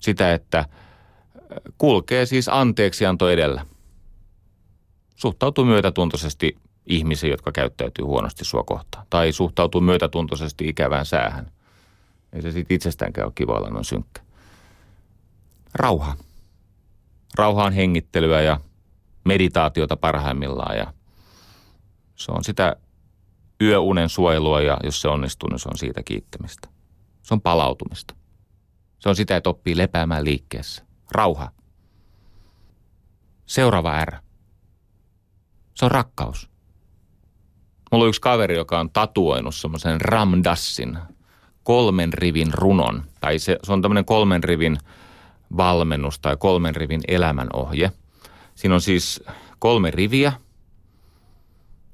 Sitä, että kulkee siis anteeksianto edellä. Suhtautuu myötätuntoisesti ihmisiin, jotka käyttäytyy huonosti sua kohtaan. Tai suhtautuu myötätuntoisesti ikävään säähän. Ei se sitten itsestäänkään ole kiva olla noin synkkä. Rauha. Rauha on hengittelyä ja meditaatiota parhaimmillaan ja se on sitä yöunen suojelua ja jos se onnistuu, niin se on siitä kiittämistä. Se on palautumista. Se on sitä, että oppii lepäämään liikkeessä. Rauha. Seuraava R. Se on rakkaus. Mulla on yksi kaveri, joka on tatuoinut semmoisen Ramdassin kolmen rivin runon. Tai se, se on tämmöinen kolmen rivin valmennus tai kolmen rivin elämänohje. Siinä on siis kolme riviä –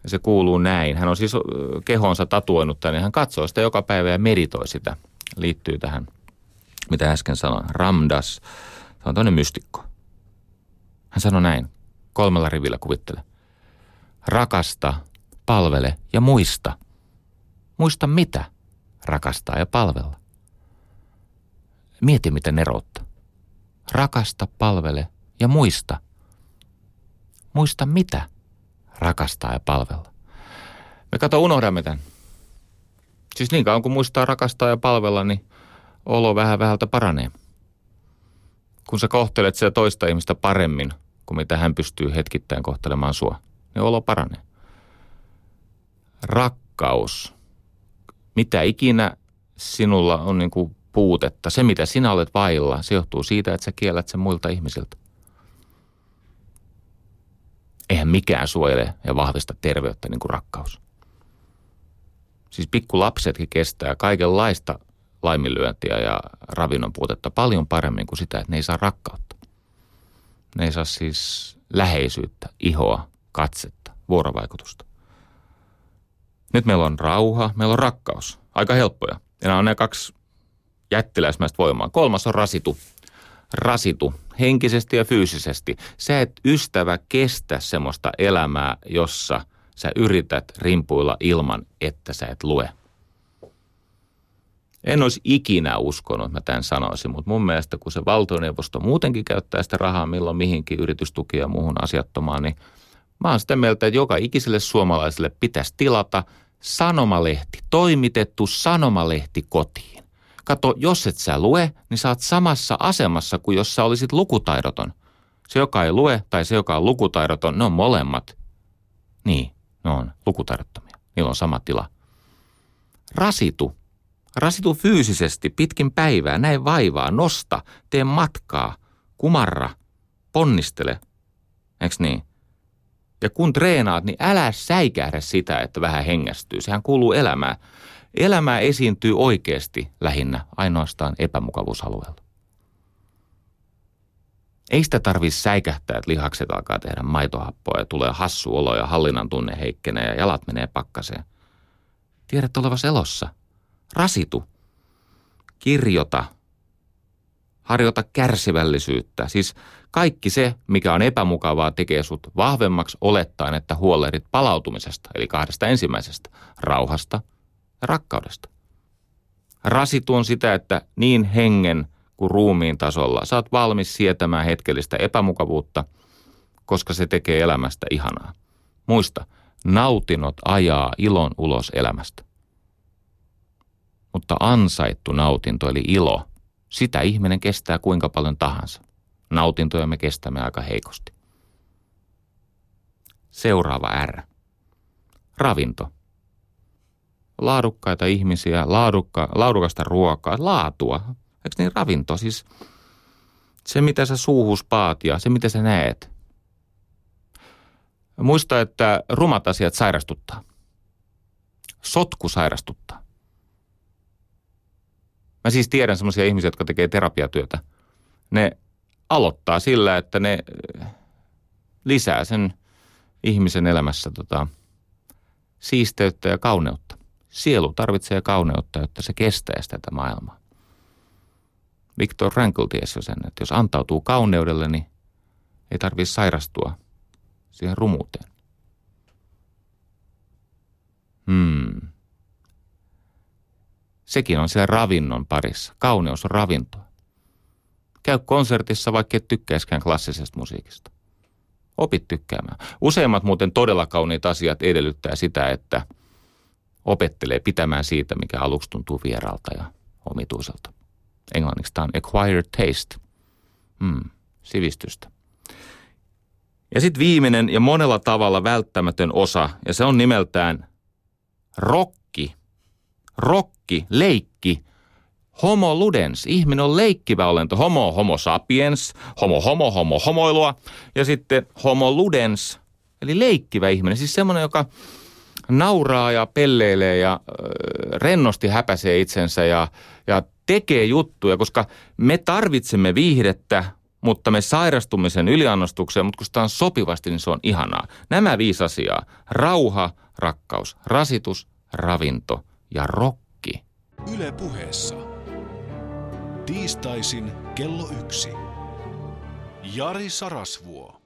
ja se kuuluu näin. Hän on siis kehonsa tatuoinut tänne. Hän katsoo sitä joka päivä ja meditoi sitä. Liittyy tähän, mitä äsken sanoin. Ramdas. Se on toinen mystikko. Hän sanoi näin. Kolmella rivillä kuvittele. Rakasta, palvele ja muista. Muista mitä? Rakastaa ja palvella. Mieti, miten eroutta. Rakasta, palvele ja muista. Muista mitä? Rakastaa ja palvella. Me kato, unohdamme tämän. Siis niin kauan kun muistaa rakastaa ja palvella, niin olo vähän vähältä paranee. Kun sä kohtelet sitä toista ihmistä paremmin kuin mitä hän pystyy hetkittäin kohtelemaan sua, niin olo paranee. Rakkaus. Mitä ikinä sinulla on niin kuin puutetta, se mitä sinä olet vailla, se johtuu siitä, että sä kiellät sen muilta ihmisiltä eihän mikään suojele ja vahvista terveyttä niin kuin rakkaus. Siis pikkulapsetkin kestää kaikenlaista laiminlyöntiä ja ravinnon puutetta paljon paremmin kuin sitä, että ne ei saa rakkautta. Ne ei saa siis läheisyyttä, ihoa, katsetta, vuorovaikutusta. Nyt meillä on rauha, meillä on rakkaus. Aika helppoja. Ja nämä on ne kaksi jättiläismäistä voimaa. Kolmas on rasitu. Rasitu henkisesti ja fyysisesti. Se, että ystävä kestä semmoista elämää, jossa sä yrität rimpuilla ilman, että sä et lue. En olisi ikinä uskonut, että mä tämän sanoisin, mutta mun mielestä kun se valtioneuvosto muutenkin käyttää sitä rahaa milloin mihinkin yritystukia ja muuhun asiattomaan, niin mä oon sitä mieltä, että joka ikiselle suomalaiselle pitäisi tilata sanomalehti, toimitettu sanomalehti kotiin. Kato, jos et sä lue, niin sä oot samassa asemassa kuin jos sä olisit lukutaidoton. Se, joka ei lue, tai se, joka on lukutaidoton, ne on molemmat. Niin, ne on lukutaidottomia. Niillä on sama tila. Rasitu. Rasitu fyysisesti pitkin päivää, näin vaivaa, nosta, tee matkaa, kumarra, ponnistele. Eks niin? Ja kun treenaat, niin älä säikähdä sitä, että vähän hengästyy. Sehän kuuluu elämään. Elämää esiintyy oikeasti lähinnä ainoastaan epämukavuusalueella. Ei sitä tarvitse säikähtää, että lihakset alkaa tehdä maitohappoa ja tulee hassu olo ja hallinnan tunne heikkenee ja jalat menee pakkaseen. Tiedät olevas elossa. Rasitu. Kirjota. Harjoita kärsivällisyyttä. Siis kaikki se, mikä on epämukavaa, tekee sut vahvemmaksi olettaen, että huolehdit palautumisesta, eli kahdesta ensimmäisestä, rauhasta – rakkaudesta. Rasitu on sitä, että niin hengen kuin ruumiin tasolla saat valmis sietämään hetkellistä epämukavuutta, koska se tekee elämästä ihanaa. Muista, nautinot ajaa ilon ulos elämästä. Mutta ansaittu nautinto eli ilo, sitä ihminen kestää kuinka paljon tahansa. Nautintoja me kestämme aika heikosti. Seuraava R. Ravinto. Laadukkaita ihmisiä, laadukka, laadukasta ruokaa, laatua. Eikö niin ravinto? Siis se, mitä sä suuhus paat ja se, mitä sä näet. Muista, että rumat asiat sairastuttaa. Sotku sairastuttaa. Mä siis tiedän semmoisia ihmisiä, jotka tekee terapiatyötä. Ne aloittaa sillä, että ne äh, lisää sen ihmisen elämässä tota, siisteyttä ja kauneutta. Sielu tarvitsee kauneutta, jotta se kestäisi tätä maailmaa. Viktor Frankl tiesi jo sen, että jos antautuu kauneudelle, niin ei tarvitse sairastua siihen rumuuteen. Hmm. Sekin on siellä ravinnon parissa. Kauneus on ravintoa. Käy konsertissa, vaikka et tykkäiskään klassisesta musiikista. Opit tykkäämään. Useimmat muuten todella kauniit asiat edellyttää sitä, että opettelee pitämään siitä, mikä aluksi tuntuu vieraalta ja omituiselta. Englanniksi tämä on acquired taste. Hmm, sivistystä. Ja sitten viimeinen ja monella tavalla välttämätön osa, ja se on nimeltään rokki. Rokki, leikki, homo ludens. Ihminen on leikkivä olento. Homo, homo sapiens, homo, homo, homo, homoilua. Ja sitten homo ludens, eli leikkivä ihminen. Siis semmoinen, joka nauraa ja pelleilee ja rennosti häpäisee itsensä ja, ja tekee juttuja, koska me tarvitsemme viihdettä, mutta me sairastumme sen yliannostukseen, mutta kun sitä on sopivasti, niin se on ihanaa. Nämä viisi asiaa, rauha, rakkaus, rasitus, ravinto ja rokki. Yle puheessa. Tiistaisin kello yksi. Jari Sarasvuo.